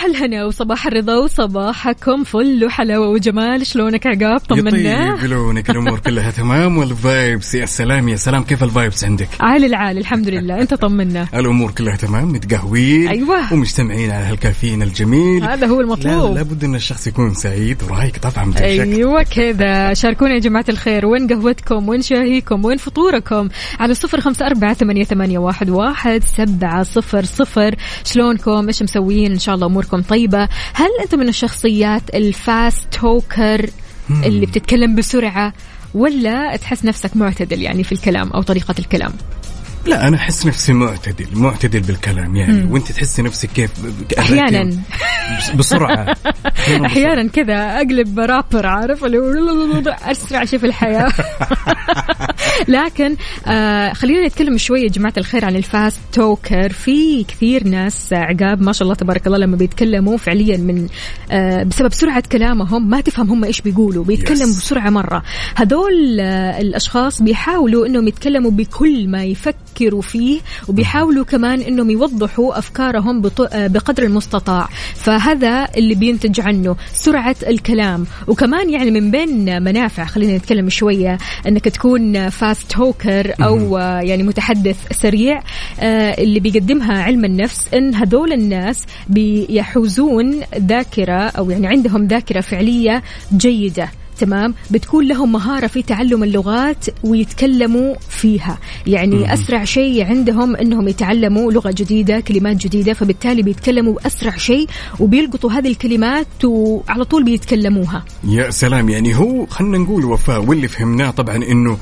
صباح الهنا وصباح الرضا وصباحكم فل وحلاوة وجمال. شلونك عقاب؟ طمنا. يطيب لونك الأمور كلها تمام وال vibes يا سلام يا سلام. كيف ال vibes عندك؟ عال العال الحمد لله. أنت طمنا. الأمور كلها تمام متقهوين أيوة. ومجتمعين على هالكافيين الجميل. هذا هو لا المطلوب لابد إن الشخص يكون سعيد ورايق طبعا أيوه كذا. شاركونا يا جماعة الخير. وين قهوتكم؟ وين شاهيكم؟ وين فطوركم؟ على صفر خمسة أربعة ثمانية, ثمانية واحد, واحد سبعة صفر صفر. شلونكم؟ إيش مسويين؟ إن شاء الله أموركم طيبة هل أنتم من الشخصيات الفاست توكر اللي بتتكلم بسرعة ولا تحس نفسك معتدل يعني في الكلام أو طريقة الكلام؟ لا أنا أحس نفسي معتدل معتدل بالكلام يعني. وأنت تحسي نفسك كيف؟ أحيانا. بس- بسرعة. أحياناً أحيانا كذا أقلب رابر عارف؟ اللي هو أسرع شيء في الحياة. لكن آه خلينا نتكلم شوية يا جماعة الخير عن الفاست توكر في كثير ناس عقاب ما شاء الله تبارك الله لما بيتكلموا فعليا من آه بسبب سرعة كلامهم ما تفهم هم إيش بيقولوا بيتكلموا Yes. بسرعة مرة هذول آه الأشخاص بيحاولوا إنهم يتكلموا بكل ما يفكروا فيه وبيحاولوا كمان إنهم يوضحوا أفكارهم بقدر المستطاع. فهذا اللي بينتج عنه سرعة الكلام. وكمان يعني من بين منافع خلينا نتكلم شوية إنك تكون فاست توكر أو يعني متحدث سريع آه، اللي بيقدمها علم النفس إن هذول الناس بيحوزون ذاكرة أو يعني عندهم ذاكرة فعلية جيدة. تمام بتكون لهم مهارة في تعلم اللغات ويتكلموا فيها. يعني أسرع شيء عندهم أنهم يتعلموا لغة جديدة كلمات جديدة فبالتالي بيتكلموا أسرع شيء وبيلقطوا هذه الكلمات وعلى طول بيتكلموها. يا سلام يعني هو خلينا نقول وفاء واللي فهمناه طبعا إنه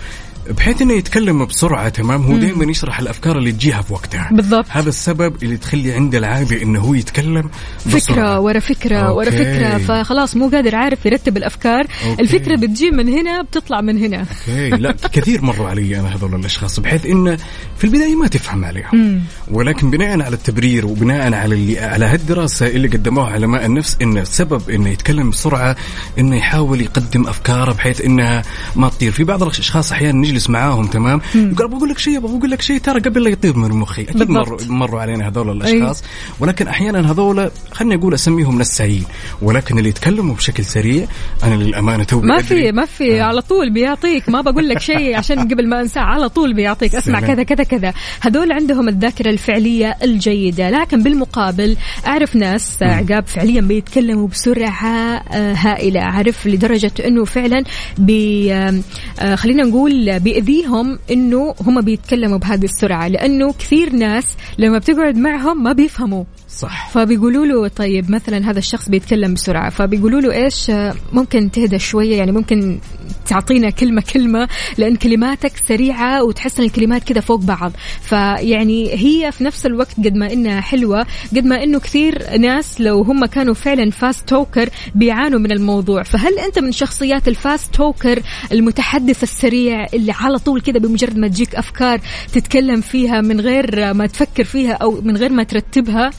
بحيث إنه يتكلم بسرعة تمام؟ هو دائما يشرح الأفكار اللي تجيها في وقتها. بالضبط. هذا السبب اللي تخلي عنده العادة إنه هو يتكلم بسرعة. فكرة ورا ورا okay. فكرة فخلاص مو قادر عارف يرتب الأفكار. okay. الفكرة بتجي من هنا بتطلع من هنا. okay. لا كثير مروا علي أنا هذول الأشخاص بحيث انه في البداية ما تفهم عليهم. ولكن بناء على التبرير وبناء على اللي على هالدراسة اللي قدموها علماء النفس انه السبب إنه يتكلم بسرعة إنه يحاول يقدم أفكاره بحيث إنها ما تطير. في بعض الأشخاص أحيانا نجلس معاهم تمام؟ يقول بقول لك شيء بقول لك شيء ترى قبل لا يطير من مخي. أكيد. مروا مروا علينا هذول الأشخاص. ولكن أحيانا هذول خليني أقول أسميهم نسايين ولكن اللي يتكلموا بشكل سريع أنا للأمانة توي ما في ما في. على طول بيعطيك. ما بقول لك شيء عشان قبل ما انساه على طول بيعطيك. اسمع سلام. كذا كذا كذا. هذول عندهم الذاكرة الفعلية الجيدة. لكن بالمقابل أعرف ناس آه، عقاب فعليا بيتكلموا بسرعة آه، هائلة. عارف لدرجة إنه فعلا بي آه، آه، خلينا نقول بيأذيهم إنه هم بيتكلموا بهذه السرعة لأنه كثير ناس لما بتقعد معهم ما بيفهموا. صح. فبيقولوا له طيب مثلا هذا الشخص بيتكلم بسرعة فبيقولوا له إيش آه، ممكن تهدى شوية يعني ممكن تعطينا كلمة كلمة لأن كلماتك سريعة وتحس إن الكلمات كذا فوق بعض. فيعني هي في نفس الوقت قد ما إنها حلوة قد ما إنه كثير ناس لو هم كانوا فعلا fast talker بيعانوا من الموضوع. فهل أنت من شخصيات ال fast talker المتحدث السريع اللي على طول كذا بمجرد ما تجيك أفكار تتكلم فيها من غير ما تفكر فيها أو من غير ما ترتبها؟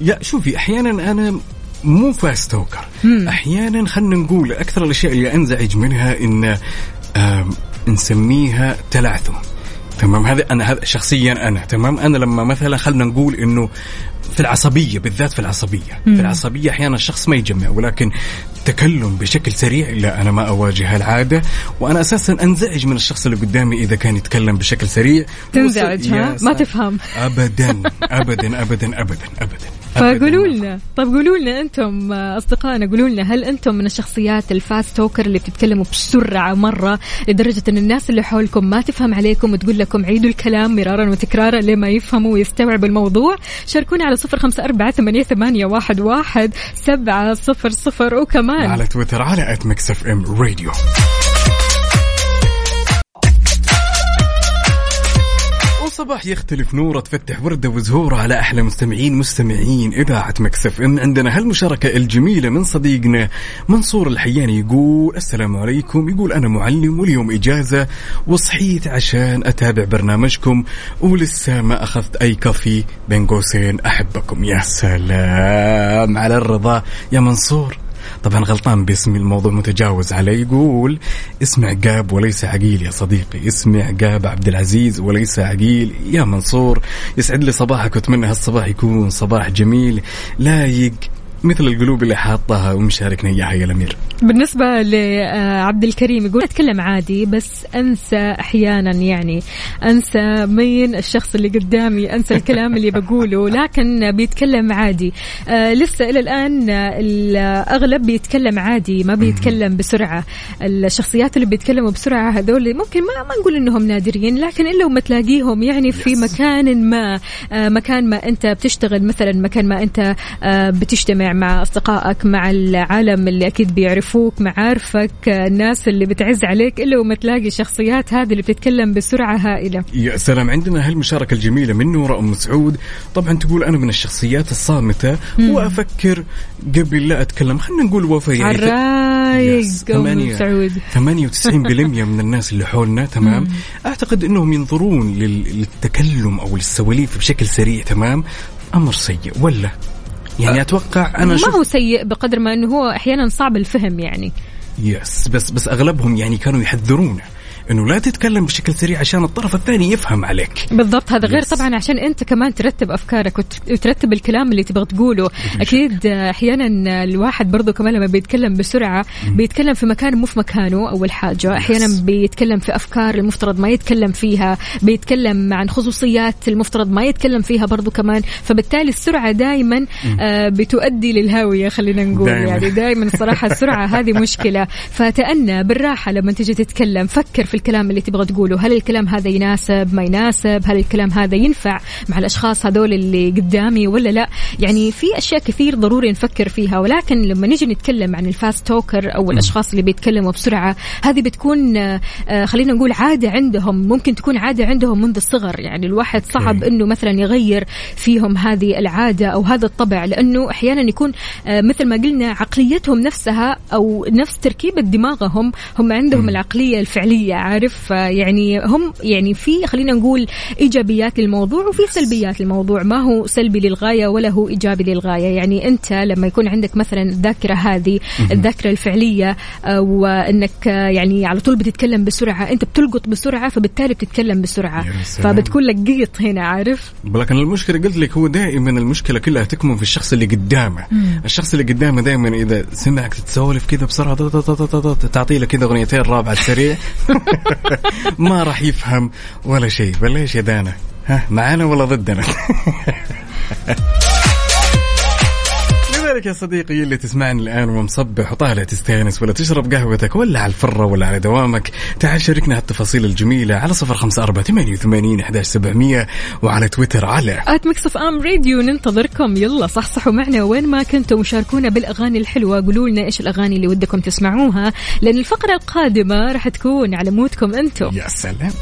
يا شوفي أحيانا أنا مو fast talker. أحيانا خلينا نقول أكثر الأشياء اللي أنزعج منها إن نسميها تلعثم تمام؟ هذا أنا هذا شخصيا أنا. تمام؟ أنا لما مثلا خلينا نقول إنه في العصبية بالذات في العصبية. في العصبية أحيانا الشخص ما يجمع ولكن تكلم بشكل سريع لا أنا ما أواجه هالعاده وأنا أساسا أنزعج من الشخص اللي قدامي إذا كان يتكلم بشكل سريع. تنزعج ها؟ ما. تفهم. ابدا ابدا ابدا ابدا ابدا. فقولوا. لنا طيب قولوا لنا أنتم أصدقائنا قولوا لنا هل أنتم من الشخصيات الفاست توكر اللي بتتكلموا بسرعة مرة لدرجة إن الناس اللي حولكم ما تفهم عليكم وتقول لكم عيدوا الكلام مرارا وتكرارا لما يفهموا ويستوعبوا الموضوع؟ شاركونا على صفر خمسة أربعة ثمانية, ثمانية واحد, واحد سبعة صفر صفر وكمان. على تويتر على at Mix FM Radio وصباح يختلف نوره تفتح ورده وزهوره على أحلى مستمعين مستمعين إذاعة Mix FM. عندنا هالمشاركة الجميلة من صديقنا منصور الحياني يقول السلام عليكم. يقول أنا معلم واليوم إجازة وصحيت عشان أتابع برنامجكم ولسه ما أخذت أي كافي. بين قوسين أحبكم. يا سلام على الرضا. يا منصور. طبعا غلطان باسمي الموضوع متجاوز علي يقول اسم عقاب وليس عقيل يا صديقي. اسمي عقاب عبد العزيز وليس عقيل يا منصور. يسعد لي صباحك وأتمنى هالصباح يكون صباح جميل. لايق مثل القلوب اللي حاطها ومشاركنا اياها يا الأمير. بالنسبة لعبد الكريم يقول أتكلم عادي بس أنسى أحيانا يعني. أنسى مين الشخص اللي قدامي أنسى الكلام اللي بقوله لكن بيتكلم عادي. آه لسه إلى الآن آه، الأغلب بيتكلم عادي ما بيتكلم بسرعة. الشخصيات اللي بيتكلموا بسرعة هذول ممكن ما, ما نقول إنهم نادرين لكن إلا وما تلاقيهم يعني في مكان ما آه مكان ما أنت بتشتغل مثلا مكان ما أنت آه بتجتمع مع أصدقائك مع العالم اللي أكيد بيعرفوك معارفك الناس اللي بتعز عليك إلا وما تلاقي الشخصيات هذه اللي بتتكلم بسرعة هائلة. يا سلام عندنا هالمشاركة الجميلة من نورة أم سعود. طبعا تقول أنا من الشخصيات الصامتة وأفكر قبل لا أتكلم. خلينا نقول وفاء يعني يس، أم سعود. 98% من الناس اللي حولنا تمام؟ أعتقد إنهم ينظرون لل- للتكلم أو للسواليف بشكل سريع تمام؟ أمر سيء ولا؟ يعني أتوقع أنا ما هو سيء بقدر ما أنه هو أحيانا صعب الفهم يعني. يس بس بس أغلبهم يعني كانوا يحذرونا إنه لا تتكلم بشكل سريع عشان الطرف الثاني يفهم عليك. بالضبط هذا غير Yes. طبعا عشان أنت كمان ترتب أفكارك وت- وترتب الكلام اللي تبغى تقوله. أكيد أحيانا الواحد برضو كمان لما بيتكلم بسرعة بيتكلم في مكان مو في مكانه أول حاجة. أحيانا بيتكلم في أفكار المفترض ما يتكلم فيها بيتكلم عن خصوصيات المفترض ما يتكلم فيها برضو كمان. فبالتالي السرعة دائما آه، بتؤدي للهاوية خلينا نقول دايماً. يعني دائما الصراحة السرعة هذه مشكلة. فتأنى بالراحة لما تجي تتكلم. فكر في الكلام اللي تبغى تقوله؟ هل الكلام هذا يناسب؟ ما يناسب؟ هل الكلام هذا ينفع مع الأشخاص هذول اللي قدامي ولا لا؟ يعني في أشياء كثير ضروري نفكر فيها ولكن لما نجي نتكلم عن الفاست توكر أو الأشخاص اللي بيتكلموا بسرعة هذه بتكون آه، خلينا نقول عادة عندهم ممكن تكون عادة عندهم منذ الصغر. يعني الواحد صعب. إنه مثلا يغير فيهم هذه العادة أو هذا الطبع لأنه أحيانا يكون آه، مثل ما قلنا عقليتهم نفسها أو نفس تركيبة دماغهم هم عندهم العقلية الفعلية. عارف يعني هم يعني في خلينا نقول إيجابيات للموضوع وفي سلبيات للموضوع. ما هو سلبي للغاية ولا هو إيجابي للغاية. يعني أنت لما يكون عندك مثلا الذاكرة هذه الذاكرة الفعلية آه، وإنك آه، يعني على طول بتتكلم بسرعة أنت بتلقط بسرعة فبالتالي بتتكلم بسرعة. فبتكون لك قيط هنا عارف؟ لكن المشكلة قلت لك هو دائما المشكلة كلها تكمن في الشخص اللي قدامه. الشخص اللي قدامه دائما إذا سمعك تتسولف كذا بسرعة تعطي له كذا أغنيتين رابعه السريع ما راح يفهم ولا شيء. بل إيش يا دانا. ها معانا ولا ضدنا؟ لذلك يا صديقي اللي تسمعني الآن ومصبح وطالع تستانس ولا تشرب قهوتك ولا على الفرة ولا على دوامك تعال شاركنا هالتفاصيل الجميلة على صفر خمسة أربعة ثمانية وثمانين أحداش سبعمية وعلى تويتر على at Mix FM Radio ننتظركم. يلا صحصحوا معنا وين ما كنتم وشاركونا بالأغاني الحلوة. قولوا لنا إيش الأغاني اللي ودكم تسمعوها لأن الفقرة القادمة راح تكون على مودكم أنتم. يا سلام.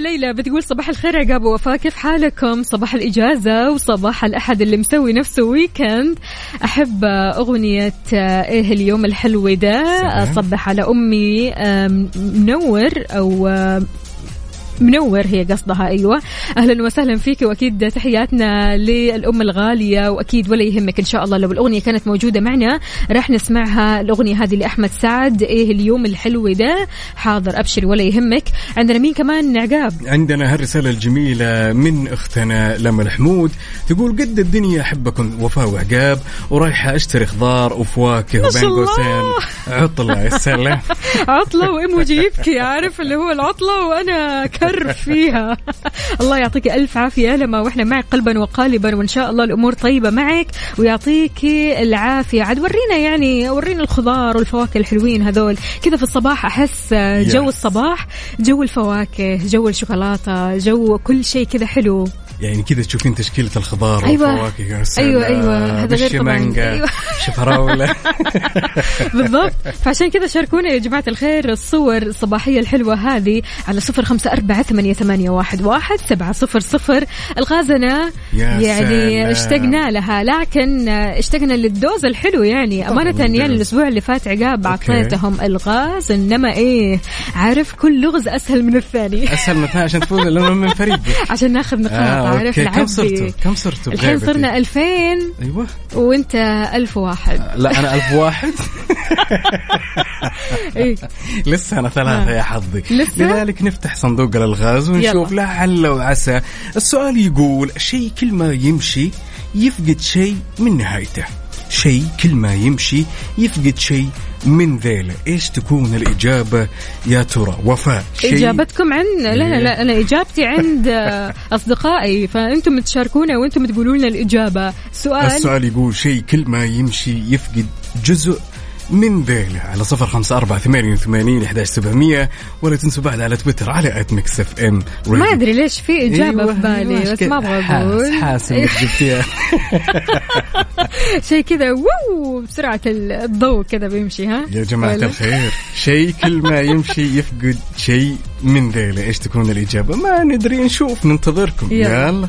يا ليلى بتقول صباح الخير عقاب وفاء كيف حالكم صباح الإجازة وصباح الأحد اللي مسوي نفسه ويكند أحب أغنية آه، إيه اليوم الحلو ده سلام. أصبح على أمي آم، منور أو آم، منور هي قصدها. أيوه. أهلا وسهلا فيك وأكيد تحياتنا للأم الغالية وأكيد ولا يهمك إن شاء الله لو الأغنية كانت موجودة معنا راح نسمعها الأغنية هذه لأحمد سعد. إيه اليوم الحلو ده؟ حاضر ابشري ولا يهمك. عندنا مين كمان؟ عقاب عندنا هالرسالة الجميلة من أختنا لما الحمود تقول قد الدنيا أحبكم وفاء وعقاب ورايحة أشتري خضار وفواكه وبين. قوسين عطلة يا سلام. عطلة وإيموجي يبكي عارف اللي هو العطلة وأنا كرف فيها. الله يعطيك ألف عافية لما وإحنا معك قلبا وقالبا وإن شاء الله الأمور طيبة معك ويعطيك العافية. عاد ورينا يعني ورينا الخضار والفواكه الحلوين هذول. كذا في الصباح أحس جو. الصباح جو الفواكه جو الشوكولاتة جو كل شيء كذا حلو. يعني كذا تشوفين تشكيلة الخضار أيوة. والفواكه يا أيوة، أيوة. هذا غير. بالشمانجة، أيوة. شفراولة بالضبط فعشان كذا شاركونا يا جماعة الخير الصور الصباحية الحلوة هذه على صفر خمسة أربعة ثمانية, ثمانية واحد, واحد سبعة صفر صفر ألغازنا يعني. اشتقنا لها لكن اشتقنا لل dose الحلو يعني أمانة. يعني الأسبوع اللي فات عقاب. أعطيتهم الغاز إنما إيه عارف كل لغز أسهل من الثاني أسهل من اثنين عشان تفوز لأنه من فريق عشان ناخذ نقاط آه، عارف. كم صرتوا كم صرتوا الحين؟ صرنا 2000 أيوة وأنت ألف واحد لا أنا ألف واحد إيه لسه أنا ثلاثة يا حظي لسه؟ لذلك نفتح صندوق الألغاز ونشوف. لعل وعسى السؤال يقول شيء كل ما يمشي يفقد شيء من نهايته شيء كل ما يمشي يفقد شيء من ذيله إيش تكون الإجابة يا ترى؟ وفاء شيء إجابتكم عن لا لا لا أنا إجابتي عند أصدقائي فأنتم تشاركونا وأنتم تقولوا لنا الإجابة. سؤال؟ السؤال يقول شيء كل ما يمشي يفقد جزء من ذيله على صفر خمسة أربعة ثمانية وثمانين إحداش سبعمية ولا تنسوا بعد على تويتر على at Mix FM ما أدري ليش في إجابة أيوة، في بالي أيوة، بس ما أبغى أقول. حاس إنك جبتيها. شيء كذا وو بسرعة الضوء كذا بيمشي ها؟ يا جماعة؟ الخير. شيء كل ما يمشي يفقد شيء من ذيله. إيش تكون الإجابة؟ ما ندري نشوف ننتظركم. يلا. يلا.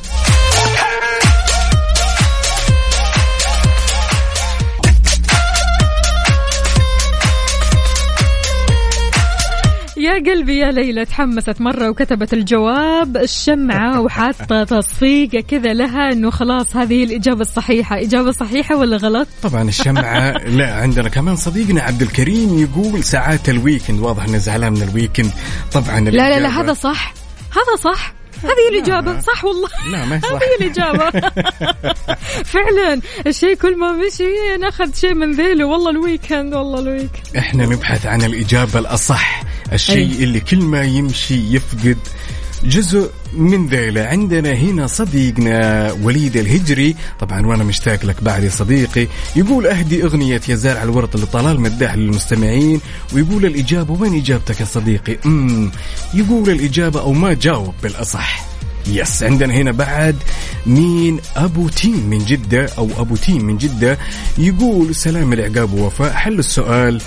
يا قلبي يا ليلى تحمست مرة وكتبت الجواب. الشمعة وحاطة تصفيقة كذا لها إنه خلاص هذه الإجابة الصحيحة. إجابة صحيحة ولا غلط؟ طبعا الشمعة لا عندنا كمان صديقنا عبد الكريم يقول ساعات ال weekend واضح إنه زعلان من ال weekend. طبعا لا لا لا هذا صح. هذا صح. هذه الإجابة. صح والله. لا ما صح هذه الإجابة. فعلا. الشيء كل ما مشي ناخذ شيء من ذيله. والله ال weekend والله ال weekend. إحنا نبحث عن الإجابة الأصح. الشيء أي. اللي كل ما يمشي يفقد جزء من ذيله. عندنا هنا صديقنا وليد الهجري. طبعا وأنا مشتاق لك بعد يا صديقي. يقول أهدي أغنية يا زارع الورد اللي طلال مداح للمستمعين ويقول الإجابة وين إجابتك يا صديقي؟ أمم. يقول الإجابة أو ما جاوب بالأصح. yes. عندنا هنا بعد مين؟ أبو تيم من جدة أو أبو تيم من جدة. يقول سلام العقاب ووفاء. حل السؤال.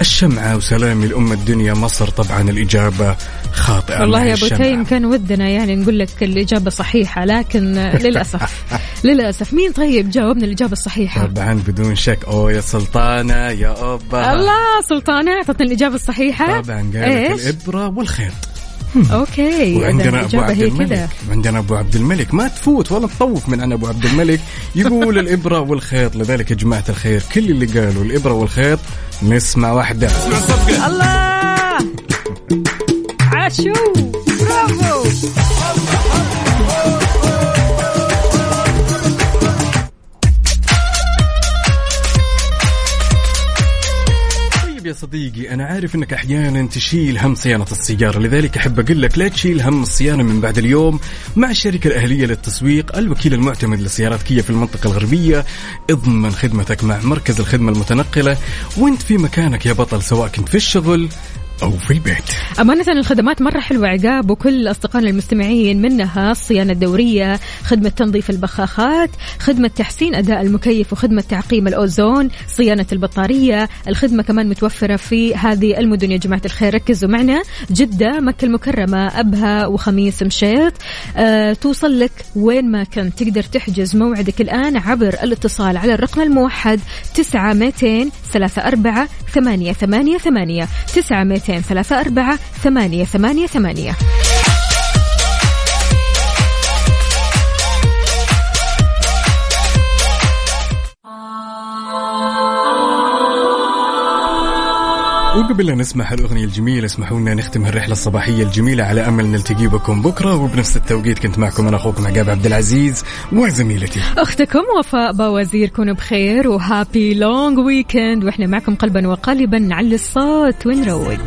الشمعة وسلامي لأم الدنيا مصر طبعا الإجابة خاطئة والله يا أبو الشمعة. تيم كان ودنا يعني نقول لك الإجابة صحيحة لكن للأسف للأسف. مين طيب جاوبنا الإجابة الصحيحة؟ طبعا بدون شك. أوه يا سلطانة يا أوبا. الله سلطانة أعطتنا الإجابة الصحيحة. طبعا قالت الإبرة والخيط أوكي وعندنا أبو الإجابة عبد الملك. كذا وعندنا أبو عبد الملك. ما تفوت ولا تطوف من عن أبو عبد الملك. يقول الإبرة والخيط لذلك يا جماعة الخير كل اللي قالوا الإبرة والخيط نسمع واحدة. الله! عاشو! صديقي أنا عارف أنك أحيانا تشيل هم صيانة السيارة لذلك أحب أقول لك لا تشيل هم الصيانة من بعد اليوم مع الشركة الأهلية للتسويق الوكيل المعتمد لسيارات كيا في المنطقة الغربية اضمن خدمتك مع مركز الخدمة المتنقلة وانت في مكانك يا بطل سواء كنت في الشغل أو في البيت أمانة الخدمات مرة حلوة عقاب وكل أصدقائنا المستمعين منها الصيانة الدورية خدمة تنظيف البخاخات خدمة تحسين أداء المكيف وخدمة تعقيم الأوزون صيانة البطارية الخدمة كمان متوفرة في هذه المدن. يا جماعة الخير ركزوا معنا. جدة مكة المكرمة أبها وخميس مشيط. أه توصل لك وين ما كنت. تقدر تحجز موعدك الآن عبر الاتصال على الرقم الموحد تسعة ميتين ثلاثة أربعة ثمانية ثمانية ثمانية. تسعة ميتين ثلاثة أربعة ثمانية ثمانية ثمانية وقبل لا نسمع الأغنية الجميلة اسمحوا لنا نختم الرحلة الصباحية الجميلة على أمل نلتقي بكم بكرة وبنفس التوقيت كنت معكم أنا أخوكم عقاب عبد العزيز وزميلتي. أختكم وفاء باوزير كونوا بخير و happy long weekend وإحنا معكم قلبا وقالبا نعلي الصوت ونروق.